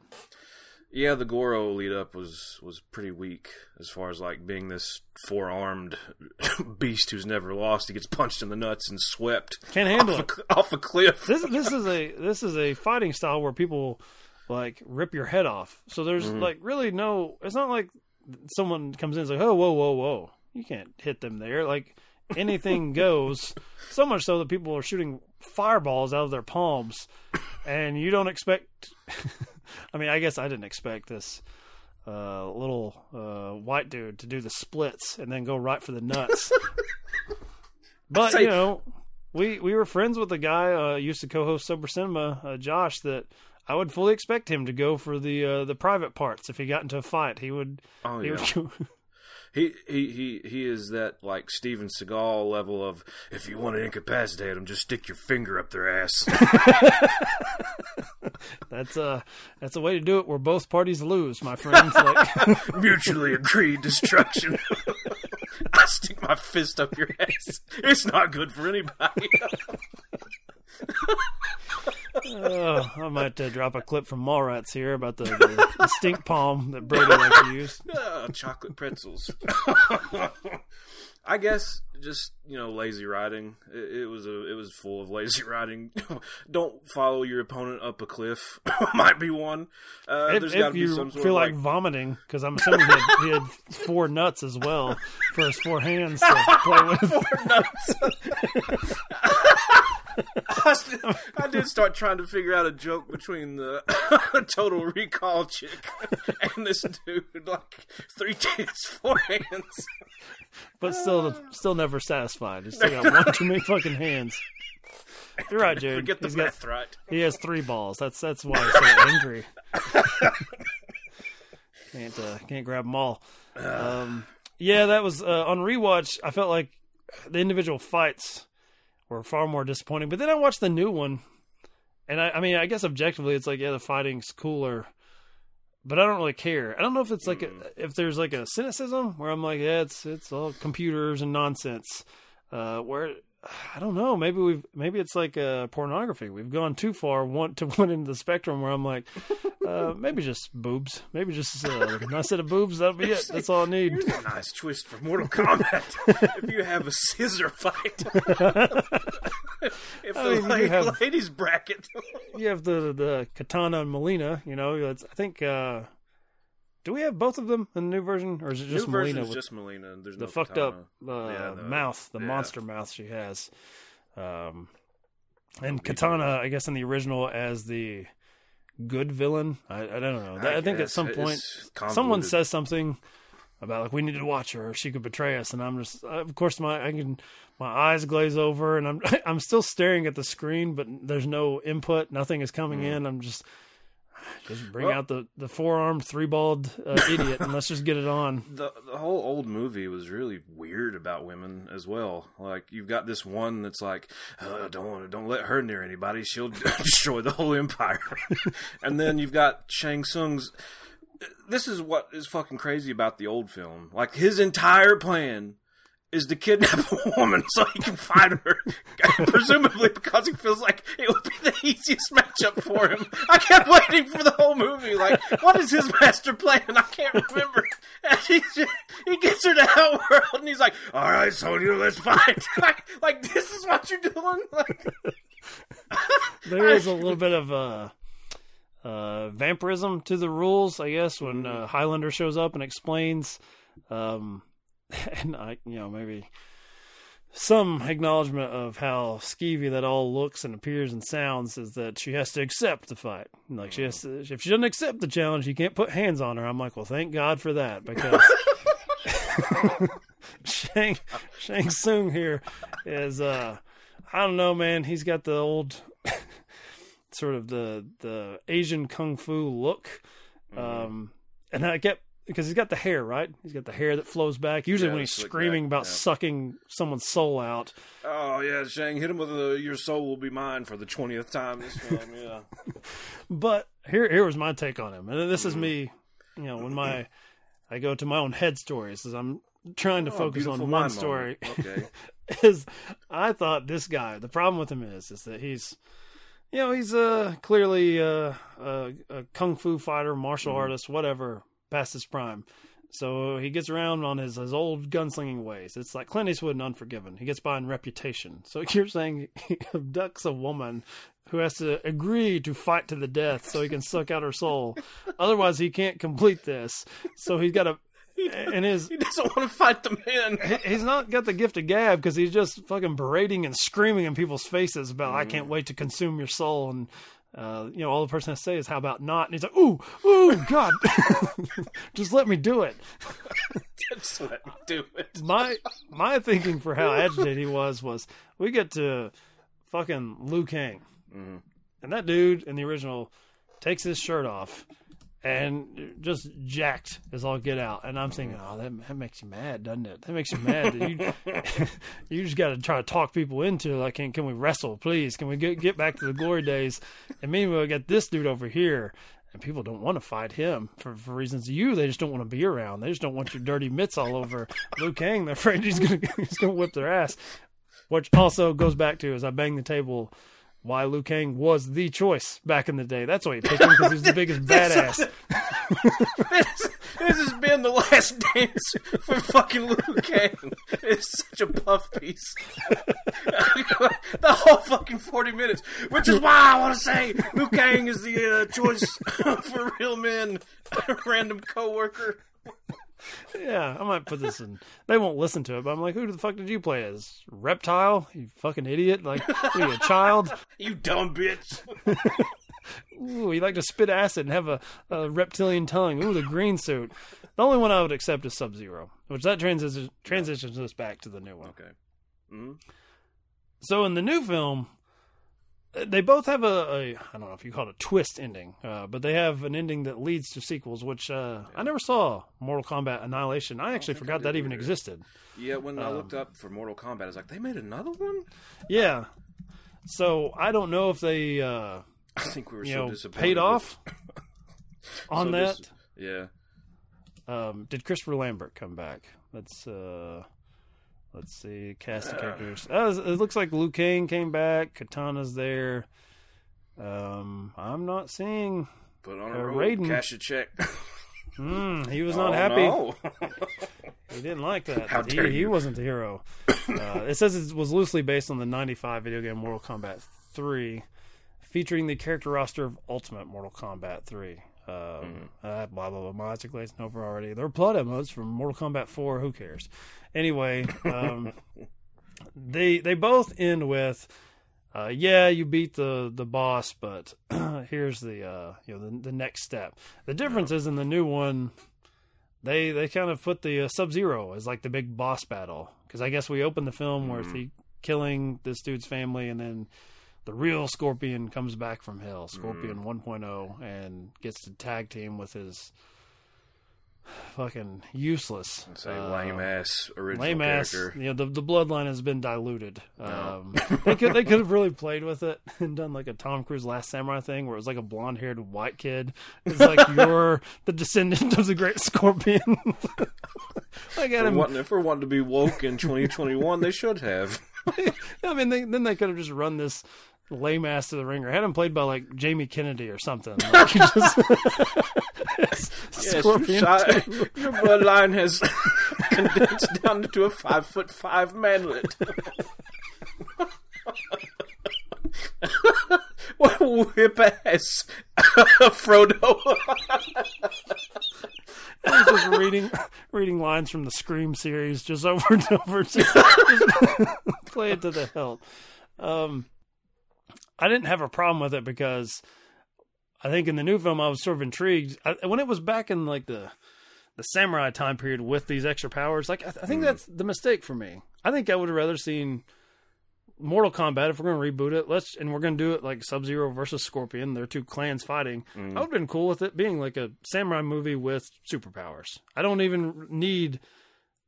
Yeah, the Goro lead up was was pretty weak as far as like being this four armed beast who's never lost. He gets punched in the nuts and swept
Can't handle
off,
it.
A, off a cliff.
this this is a this is a fighting style where people like rip your head off. So there's
Mhm.
like really no. It's not like someone comes in and is like, oh whoa whoa whoa, you can't hit them there. Like anything goes. So much so that people are shooting fireballs out of their palms, and you don't expect. I mean, I guess I didn't expect this. Uh, little uh, white dude to do the splits and then go right for the nuts. but you know, we we were friends with a guy uh, used to co-host Sober Cinema, uh, Josh. That I would fully expect him to go for the uh, the private parts if he got into a fight. He would.
Oh,
he
yeah.
would
He he he he is that like Steven Seagal level of if you want to incapacitate them, just stick your finger up their ass.
that's a that's a way to do it where both parties lose, my friends. Like,
Mutually agreed destruction. I stick my fist up your ass. It's not good for anybody.
Uh, I might uh, drop a clip from Mallrats here about the, the, the stink palm that Brody likes to use.
Chocolate pretzels. I guess just you know lazy riding. It, it was a it was full of lazy riding. Don't follow your opponent up a cliff. Might be one. Uh,
if
there's got to be
you
some sort
feel like,
like
vomiting, because I'm assuming he had, he had four nuts as well for his four hands to play with.
four nuts. I, I did start trying to figure out a joke between the Total Recall chick and this dude. Like three tits, four hands.
but still, still never satisfied. He's still got one too many fucking hands. You're right, Jared.
Forget the
He's got-
right?
He has three balls. That's that's why he's so angry. can't uh, can't grab them all. Um, yeah, that was uh, on rewatch. I felt like the individual fights were far more disappointing. But then I watched the new one, and I, I mean, I guess objectively, it's like yeah, the fighting's cooler. But I don't really care. I don't know if it's like a, if there's like a cynicism where I'm like, yeah, it's it's all computers and nonsense. Uh, where I don't know. Maybe we've maybe it's like uh, pornography. We've gone too far one to one end of the spectrum where I'm like, uh, maybe just boobs. Maybe just uh, a nice set of boobs. That'll be it. That's all I need.
Here's a nice twist for Mortal Kombat. if you have a scissor fight, if
I
the
mean, you
la-
have-
ladies bracket,
You have the the Kitana and Mileena. You know, it's, I think. Uh, do we have both of them in the new version, or is it just
new
Mileena
is just Mileena. There's
the
no
fucked
Kitana.
up uh,
Yeah, the-
mouth, the
yeah.
monster mouth she has? Um, and Kitana, I guess in the original as the good villain. I, I don't know. I,
I
think at some point someone says something about like we need to watch her or she could betray us and i'm just of course my i can my eyes glaze over and i'm i'm still staring at the screen but there's no input nothing is coming in i'm just just bring.
Well-
out the the four-armed three-balled uh, idiot and let's just get it on
the the whole old movie was really weird about women as well. Like you've got this one that's like, uh, don't want to, don't let her near anybody. She'll destroy the whole empire. and then you've got Shang Tsung's. This is what is fucking crazy about the old film. Like his entire plan is to kidnap a woman so he can fight her. Presumably because he feels like it would be the easiest matchup for him. I kept waiting for the whole movie. Like, what is his master plan? I can't remember. And he, just, he gets her to Outworld and he's like, all right, Sonya, let's fight. like, like, this is what you're doing? Like,
there is a little bit of uh uh vampirism to the rules i guess when uh, highlander shows up and explains um and i you know maybe some acknowledgement of how skeevy that all looks and appears and sounds is that she has to accept the fight. Like she has to, if she doesn't accept the challenge, you can't put hands on her. I'm like, well, thank God for that because Shang Shang Tsung here is uh I don't know, man. He's got the old sort of the the Asian kung fu look, um, and I kept because he's got the hair, right? He's got the hair that flows back. Usually
Yeah,
when he's screaming
back,
about
yeah.
sucking someone's soul out.
Oh yeah, Shang, hit him with a "Your soul will be mine" for the twentieth time this film. Yeah,
But here, here was my take on him, and this is me. You know, when my I go to my own head stories, as I'm trying to
Oh,
focus on one story.
Okay.
is I thought this guy. The problem with him is, is that he's, you know, he's uh clearly uh, a, a kung fu fighter, martial
Mm-hmm.
artist, whatever, past his prime. So he gets around on his, his old gunslinging ways. It's like Clint Eastwood in Unforgiven. He gets by in reputation. So you're saying he abducts a woman who has to agree to fight to the death so he can suck out her soul. Otherwise, he can't complete this. So he's got to. And his
he doesn't want to fight the
man. he's not got the gift of gab because he's just fucking berating and screaming in people's faces about I
Mm.
can't wait to consume your soul and uh, you know all the person has to say is how about not and he's like ooh ooh god just let me do it
Just let me do it.
my my thinking for how agitated he was was we get to fucking Liu Kang
Mm-hmm.
and that dude in the original takes his shirt off and just jacked as all get out. And I'm thinking, oh, that, that makes you mad, doesn't it? That makes you mad. that you you just got to try to talk people into like, can, can we wrestle, please? Can we get get back to the glory days? And meanwhile, we got this dude over here. And people don't want to fight him for, for reasons you. They just don't want to be around. They just don't want your dirty mitts all over Liu Kang. They're afraid he's gonna he's gonna whip their ass. Which also goes back to as I bang the table, why Liu Kang was the choice back in the day. That's why he picked him because he's the biggest badass.
this, this has been the last dance for fucking Liu Kang. It's such a puff piece. the whole fucking 40 minutes. Which is why I want to say Liu Kang is the uh, choice for real men. Random coworker.
Yeah, I might put this in. They won't listen to it, but I'm like, who the fuck did you play as? Reptile? You fucking idiot! Like, are you a child?
You dumb bitch.
Ooh, you like to spit acid and have a, a reptilian tongue. Ooh, the green suit. The only one I would accept is Sub Zero, which that transitions transitions us back to the new one.
Okay. hmm
So in the new film, they both have a, a I don't know if you call it a twist ending, uh, but they have an ending that leads to sequels, which uh, I never saw. Mortal Kombat Annihilation. I actually
think I
forgot that even
either.
existed.
Yeah, when I
Um,
looked up for Mortal Kombat, I was like, they made another one?
Yeah. So I don't know if they uh,
I think we were so
know
disappointed.
paid off on
so
that.
dis- yeah.
Um, did Christopher Lambert come back? Let's uh, let's see cast of characters. Uh, it looks like Liu Kang came back. Kitana's there. Um, I'm not seeing.
Put on
Uh,
a roll,
Raiden.
cash a check.
Mm, he was not
Oh,
happy.
no.
He didn't like that.
How
he,
dare
he
you.
wasn't the hero. Uh, it says it was loosely based on the '95 video game Mortal Kombat 3, featuring the character roster of Ultimate Mortal Kombat 3. Um,
Mm-hmm.
uh, blah blah blah. Are glazing over already. There are plot modes from Mortal Kombat 4. Who cares? Anyway, um, they they both end with, uh, yeah, you beat the the boss, but here's the uh, you know the, the next step. The difference is in the new one, they they kind of put the uh, Sub Zero as like the big boss battle. Because I guess we opened the film with he killing this dude's family and then the real Scorpion comes back from hell, Scorpion 1.0, and gets to tag team with his fucking useless,
Say
uh,
lame ass original
lame ass.
character.
You know, the the bloodline has been diluted. Um, they could they could have really played with it and done like a Tom Cruise Last Samurai thing, where it was like a blonde haired white kid. It's like you're the descendant of the Great Scorpion. I got
For
him.
wanting, for wanting to be woke in 2021, they should have.
I mean, they, then they could have just run this lame ass to the ringer. Had him played by like Jamie Kennedy or something. Like, he just,
Yes, you
Scorpion
your bloodline has condensed down to a five foot five manlet. What whip ass, Frodo.
Just reading reading lines from the Scream series just over and over. Just play it to the hilt. Um, I didn't have a problem with it because I think in the new film I was sort of intrigued I, when it was back in like the the samurai time period with these extra powers. Like I, I think that's the mistake for me. I think I would have rather seen Mortal Kombat, if we're going to reboot it, let's and we're going to do it like Sub Zero versus Scorpion. They're two clans fighting.
Mm.
I would have been cool with it being like a samurai movie with superpowers. I don't even need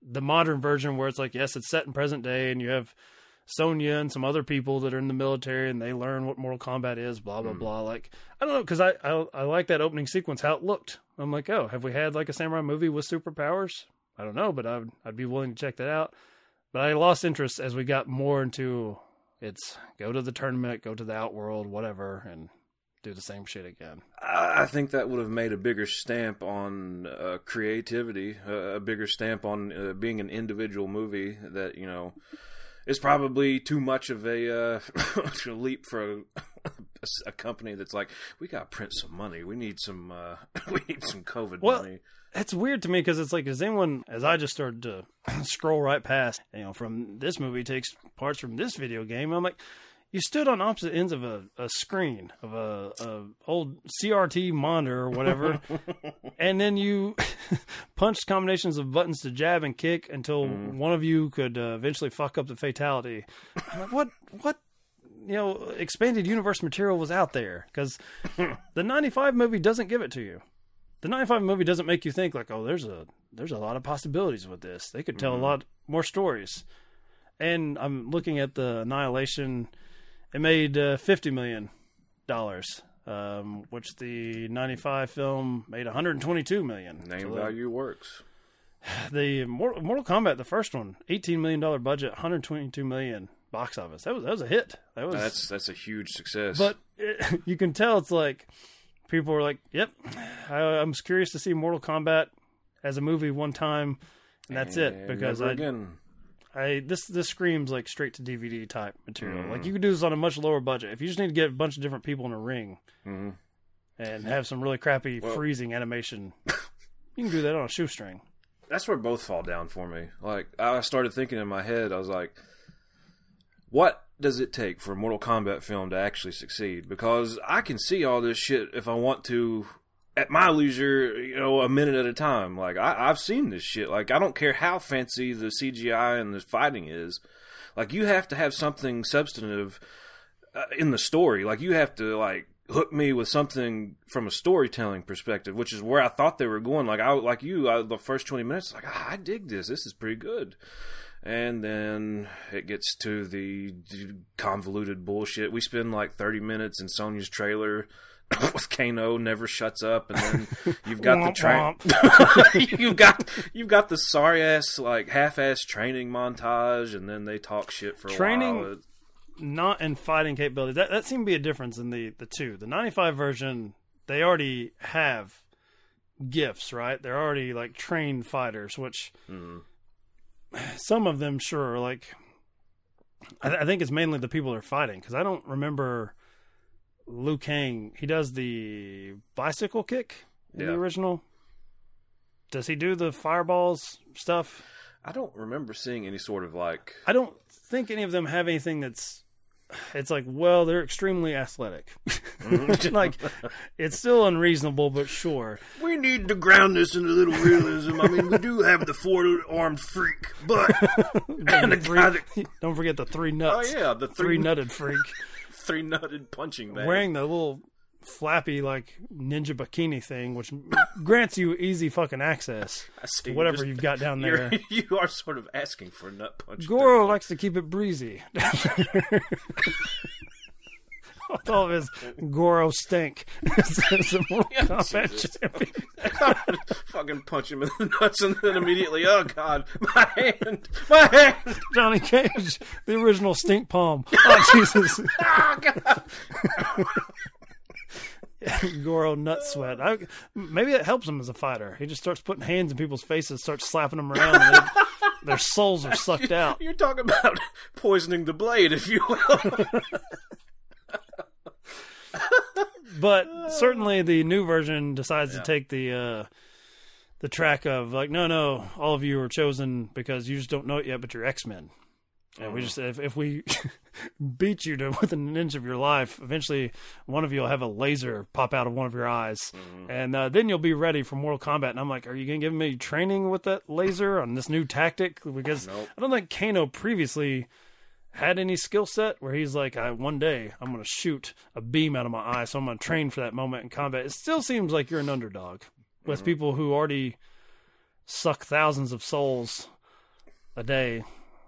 the modern version where it's like, yes, it's set in present day, and you have Sonya and some other people that are in the military, and they learn what Mortal Kombat is. Blah blah blah. Like I don't know because I, I I like that opening sequence how it looked. I'm like, oh, have we had like a samurai movie with superpowers? I don't know, but I'd I'd be willing to check that out. But I lost interest as we got more into it's go to the tournament, go to the outworld, whatever, and do the same shit again.
I I think that would have made a bigger stamp on uh, creativity, uh, a bigger stamp on uh, being an individual movie that you know is probably too much of a uh, leap for a, a company that's like, we got to print some money. We need some. Uh, we need some COVID
Well,
money.
It's weird to me because it's like, is anyone, as I just started to scroll right past, you know, from this movie takes parts from this video game. I'm like, you stood on opposite ends of a, a screen of a, a old CRT monitor or whatever, and then you punched combinations of buttons to jab and kick until one of you could uh, eventually fuck up the fatality. I'm like, what, what, you know, expanded universe material was out there? Because the '95 movie doesn't give it to you. The 95 movie doesn't make you think like oh there's a there's a lot of possibilities with this. They could tell a lot more stories. And i'm looking at the annihilation it made uh, 50 million dollars um, which the 95 film made 122 million
Name
So
value works.
the Mortal, Mortal Kombat, the first one, eighteen million dollar budget, one hundred twenty two million box office. That was that was a hit. That was
That's that's a huge success.
but it, you can tell it's like people are like, "Yep, I, I'm curious to see Mortal Kombat as a movie one time, and that's it." Because I,
again.
I this this screams like straight to DVD type material.
Mm.
Like you could do this on a much lower budget if you just need to get a bunch of different people in a ring
Mhm.
and have some really crappy
Well-
freezing animation. you can do that on a shoestring.
that's where both fall down for me. Like I started thinking in my head, I was like, what does it take for a Mortal Kombat film to actually succeed? Because I can see all this shit if I want to at my leisure, you know, a minute at a time. Like I, I've seen this shit. Like I don't care how fancy the CGI and the fighting is. Like you have to have something substantive uh, in the story. Like you have to like hook me with something from a storytelling perspective, which is where I thought they were going. Like I like you, I, the first twenty minutes, like ah, I dig this. This is pretty good. And then it gets to the convoluted bullshit. We spend like thirty minutes in Sonya's trailer with Kano never shuts up, and then you've got the train. you've got you've got the sorry ass like half ass training montage, and then they talk shit for a
Training-
while. It-
not in fighting capability. That that seemed to be a difference in the the two. The 95 version, they already have gifts, right? They're already like trained fighters, which mm-hmm. some of them sure are like. I, I think it's mainly the people they're fighting because I don't remember Liu Kang. He does the bicycle kick in the original. Does he do the fireballs stuff?
I don't remember seeing any sort of like
I don't think any of them have anything that's. It's like, well, they're extremely athletic. Mm-hmm. like, it's still unreasonable, but sure.
We need to ground this in a little realism. I mean, we do have the four armed freak, but and the
Three-
guy that,
don't forget the three nuts.
oh yeah, the
three
three
nutted freak
three nutted punching bag.
wearing the little flappy like ninja bikini thing, which grants you easy fucking access to whatever
just-
you've got down there.
you are sort of asking for a nut punch.
Goro likes to keep it breezy. With all of his Goro stink. It's a Mortal Kombat champion.
fucking punch him in the nuts and then immediately, oh god, my hand, my hand.
Johnny Cage, the original stink palm. Oh Jesus!
Oh god.
Goro nut sweat. I, maybe it helps him as a fighter. He just starts putting hands in people's faces, starts slapping them around. And they, their souls are sucked out.
You're talking about poisoning the blade, if you will.
But certainly, the new version decides to take the uh, the track of like, no, no, all of you are chosen because you just don't know it yet, but you're X Men. And we just if if we beat you to within an inch of your life, eventually one of you will have a laser pop out of one of your eyes, and uh, then you'll be ready for Mortal Kombat. And I'm like, are you gonna give me training with that laser on this new tactic? Because
Nope.
I don't think Kano previously had any skill set where he's like, I, one day I'm going to shoot a beam out of my eye, so I'm going to train for that moment in combat. It still seems like you're an underdog with people who already suck thousands of souls a day.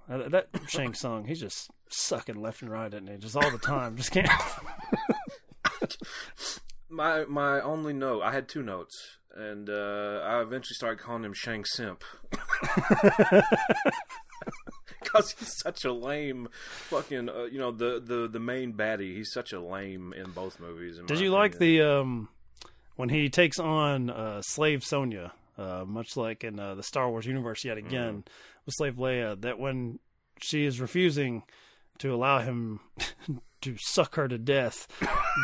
Uh, that Shang Tsung, he's just sucking left and right, isn't he? Just all the time. Just can't.
My my only note, I had two notes, and uh, I eventually started calling him Shang Simp. Because he's such a lame fucking, uh, you know, the, the, the main baddie. He's such a lame in both movies. in
Did you like the um when he takes on uh, Slave Sonya, uh, much like in uh, the Star Wars universe yet again with Slave Leia, that when she is refusing to allow him to suck her to death,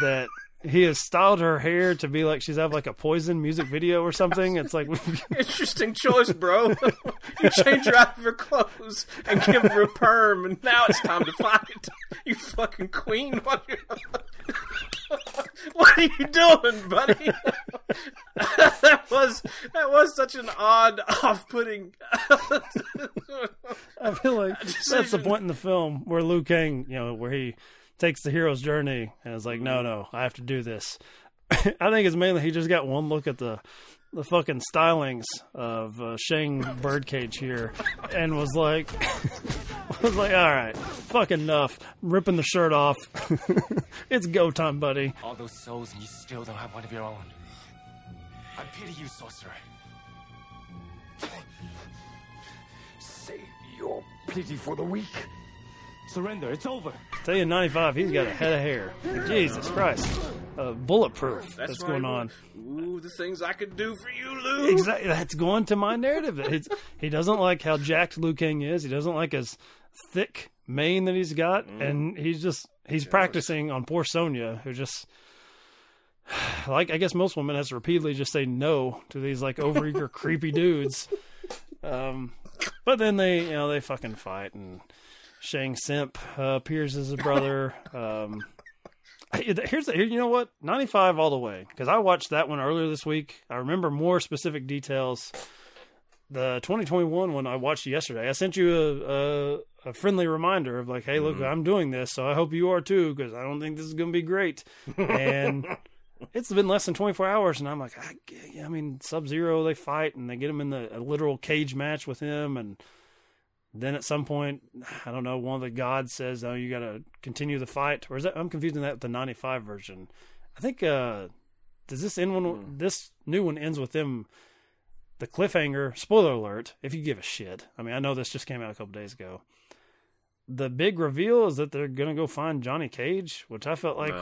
that he has styled her hair to be like she's have like a poison music video or something. It's like
Interesting choice, bro. you change her out of her clothes and give her a perm, and now it's time to fight. You fucking queen. What, what are you doing, buddy? that was that was such an odd, off-putting.
I feel like that's the point in the film where Liu Kang, you know, where he takes the hero's journey and is like, no, no, I have to do this. I think it's mainly he just got one look at the the fucking stylings of uh, Shang Birdcage here and was like, was like, all right, fuck enough, ripping the shirt off. it's go time, buddy.
All those souls and you still don't have one of your own. I pity you, sorcerer. Save your pity for the weak.
Surrender. It's over.
Tell you, in '95, he's got a head of hair. Jesus Christ, uh, bulletproof. That's,
right.
going on.
Ooh, the things I could do for you, Lou.
Exactly. That's going to my narrative. It's, he doesn't like how jacked Liu Kang is. He doesn't like his thick mane that he's got, and he's just he's practicing on poor Sonya, who just like I guess most women has to repeatedly just say no to these like overeager creepy dudes. Um, but then they you know they fucking fight and Shang Simp uh, appears as a brother. Um, here's the, here, you know what? 95 all the way because i watched that one earlier this week. I remember more specific details. The 2021 one i watched yesterday. I sent you a, a, a friendly reminder of like hey look i'm doing this so i hope you are too because i don't think this is going to be great. And it's been less than 24 hours and i'm like i, I mean sub zero they fight and they get him in the a literal cage match with him and then at some point, I don't know, one of the gods says, "Oh, you got to continue the fight." Or is that I'm confusing that with the '95 version. I think uh does this end one? This new one ends with them. The cliffhanger. Spoiler alert! If you give a shit. I mean, I know this just came out a couple days ago. The big reveal is that they're gonna go find Johnny Cage, which I felt like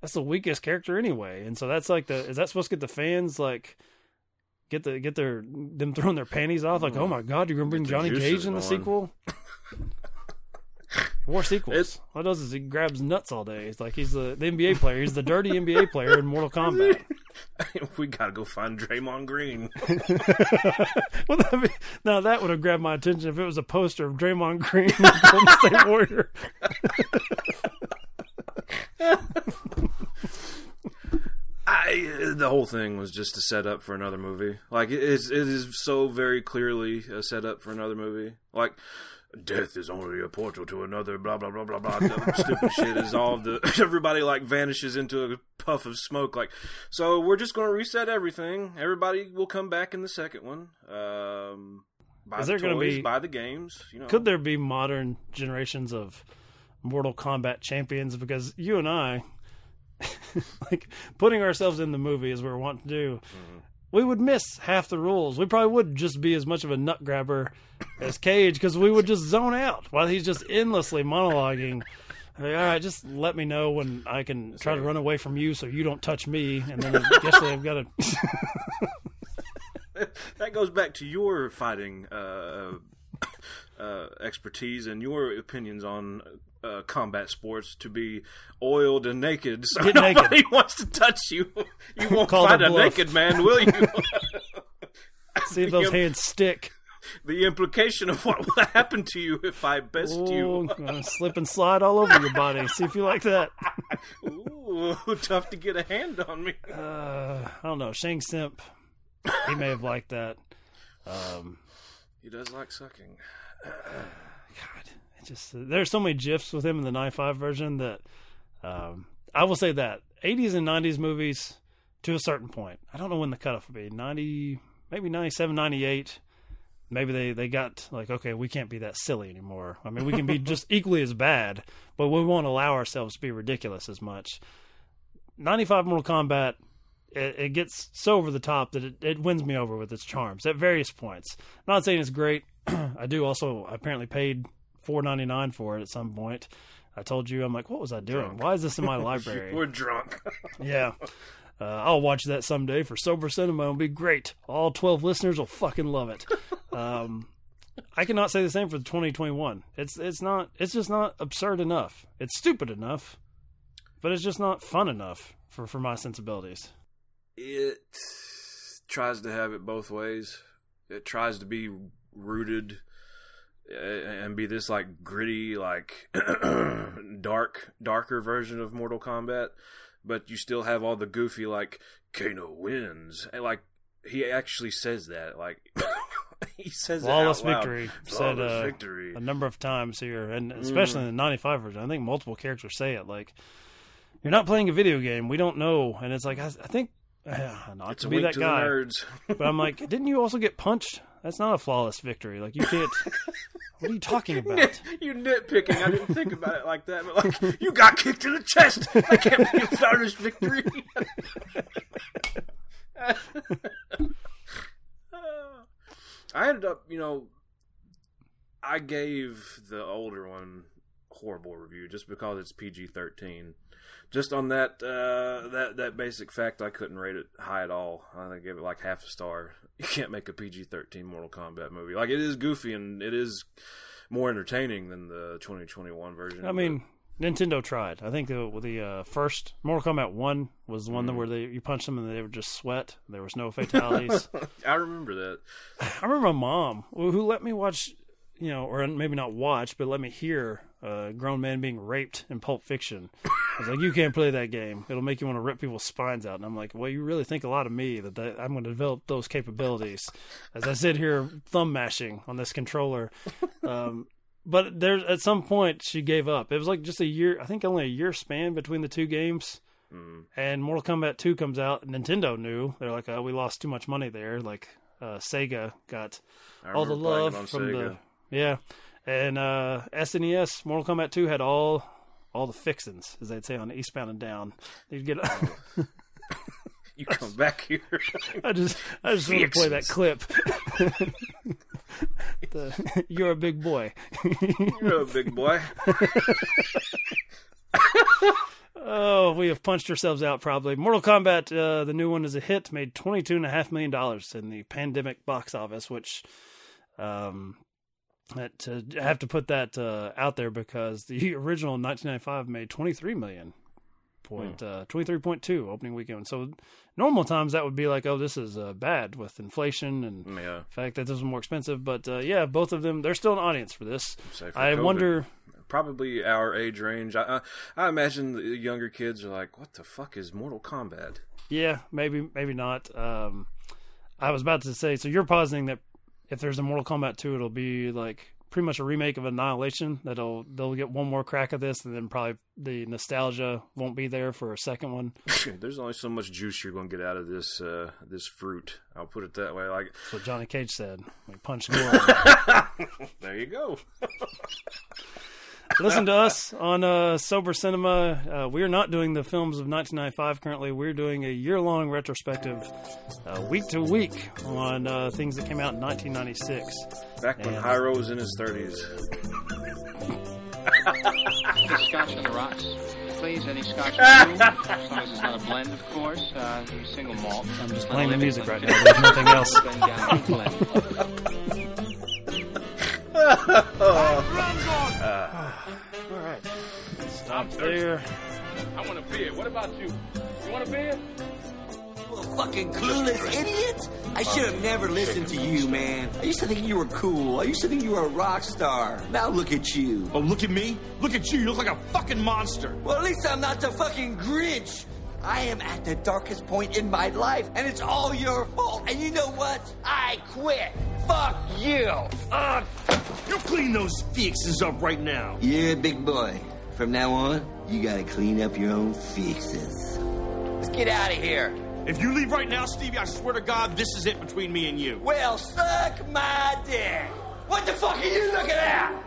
that's the weakest character anyway. And so that's like the is that supposed to get the fans like get the get their them throwing their panties off like oh my mm. god you're gonna bring Johnny Cage in the sequel. More sequels.
It's-
All he does is he grabs nuts all day. It's like he's the, the NBA player. He's the dirty NBA player in Mortal Kombat.
we gotta go find Draymond Green.
Well, that be, now that would have grabbed my attention if it was a poster of Draymond Green, Golden State Warrior.
I the whole thing was just a setup for another movie. Like it is, it is so very clearly a setup for another movie. Like death is only a portal to another. Blah blah blah blah blah. Stupid shit is all the everybody like vanishes into a puff of smoke. Like so, we're just gonna reset everything. Everybody will come back in the second one. Um, buy
Is
the
there gonna be-
buy the games. You know,
Could there be modern generations of Mortal Kombat champions? Because you and I, like putting ourselves in the movie as we're wanting to do, we would miss half the rules. We probably would just be as much of a nut grabber as Cage because we would just zone out while he's just endlessly monologuing. Like, All right, just let me know when I can try to run away from you so you don't touch me. And then I guess they've got to.
that goes back to your fighting uh, uh, expertise and your opinions on uh, combat sports to be oiled and naked. So
Get
nobody
naked.
wants to touch you. You won't
Call
fight a
bluff.
naked man, will you?
See if those hands stick.
the implication of what will happen to you if I best
Oh,
you.
gonna slip and slide all over your body. See if you like that.
Ooh, tough to get a hand on me.
Uh, I don't know. Shang Simp, he may have liked that. Um,
He does like sucking.
God, just there's so many gifs with him in the 95 version that um, I will say that 80s and 90s movies to a certain point. I don't know when the cutoff would be 90, maybe 97, 98. Maybe they, they got like, okay, we can't be that silly anymore. I mean, we can be just equally as bad, but we won't allow ourselves to be ridiculous as much. 95 Mortal Kombat, it, it gets so over the top that it, it wins me over with its charms at various points. not saying it's great. I do also apparently paid four ninety nine for it at some point. I told you, I'm like, what was I doing?
Drunk.
Why is this in my library?
We're drunk.
yeah. Uh, I'll watch that someday for Sober Cinema. It'll be great. All 12 listeners will fucking love it. Um, I cannot say the same for the 2021. It's it's not it's just not absurd enough. It's stupid enough, but it's just not fun enough for for my sensibilities.
it tries to have it both ways. It tries to be rooted and be this like gritty, like dark, darker version of Mortal Kombat, but you still have all the goofy like Kano wins, and like he actually says that, like he says it
Flawless
loud.
victory said uh,
victory.
a number of times here, and especially in the '95 version. I think multiple characters say it. Like, you're not playing a video game. We don't know, and it's like I, I think uh, not
It's
to
a
be that
to
guy,
nerds.
but I'm like, didn't you also get punched? That's not a flawless victory. Like, you can't. what are you talking about?
you nitpicking. I didn't think about it like that, but like you got kicked in the chest. That can't be a flawless victory. I ended up, you know, I gave the older one horrible review just because it's PG thirteen. Just on that uh, that that basic fact, I couldn't rate it high at all. I gave it like half a star. You can't make a PG thirteen Mortal Kombat movie. Like it is goofy and it is more entertaining than the 2021 version.
I mean, Nintendo tried. I think the the uh, first Mortal Kombat One was the one
Mm.
where they you punched them and they would just sweat. There was no fatalities.
I remember that.
I remember my mom who let me watch, you know, or maybe not watch, but let me hear a grown man being raped in Pulp Fiction. I was like, you can't play that game. It'll make you want to rip people's spines out. And I'm like, well, you really think a lot of me that, that I'm going to develop those capabilities as I sit here thumb mashing on this controller. Um, but there's at some point she gave up. It was like just a year, I think only a year span between the two games. And Mortal Kombat 2 comes out. Nintendo knew they're like, oh, we lost too much money there. Like uh, Sega got all the
remember playing it
love from the
Sega.
Yeah, and uh, SNES Mortal Kombat 2 had all all the fixins, as they'd say on Eastbound and Down. You'd get.
You come back here.
I just I just want to play that clip. the, you're a big boy.
You're a big boy.
Oh, we have punched ourselves out probably. Mortal Kombat, uh, the new one is a hit, made twenty-two and a half million dollars in the pandemic box office, which, um, that uh, I have to put that uh, out there because the original 1995 made 23 million point uh, 23.2 opening weekend. So normal times that would be like, oh, this is uh, bad with inflation and
Yeah.
the fact that this is more expensive. But uh, yeah, both of them, they're still an audience for this.
For
I
COVID.
wonder.
Probably our age range. I, I I imagine the younger kids are like, "What the fuck is Mortal Kombat?"
Yeah, maybe, maybe not. Um, I was about to say, so you're positing that if there's a Mortal Kombat 2, it'll be like pretty much a remake of Annihilation. That'll they'll get one more crack at this, and then probably the nostalgia won't be there for a second one.
There's only so much juice you're going to get out of this uh, this fruit. I'll put it that way. Like,
That's what Johnny Cage said. We punched Gordon.
there you go.
Listen to us on uh, Sober Cinema. Uh, we are not doing the films of 1995 currently. We're doing a year long retrospective, uh, week to week, on uh, things that came out in 1996.
Back when
And-
Hyro was in his 30s.
Scotch on the rocks. Please, any scotch for you. As long as it's not a blend, of course. Uh, single malt.
I'm just playing the music right now. There's nothing else.
Then down to blend.
All right. Stop there.
I want a beer. What about you? You want a beer?
You a fucking clueless idiot! I should have never listened to you, man. I used to think you were cool. I used to think you were a rock star. Now look at you.
Oh, look at me. Look at you. You look like a fucking monster.
Well, at least I'm not the fucking Grinch. I am at the darkest point in my life, and it's all your fault. And you know what? I quit. Fuck you. Ugh.
You clean those fixes up right now.
Yeah, big boy. From now on, you gotta clean up your own fixes.
Let's get out of here. If you leave right now, Stevie, I swear to God, this is it between me and you.
Well, suck my dick. What the fuck are you looking at?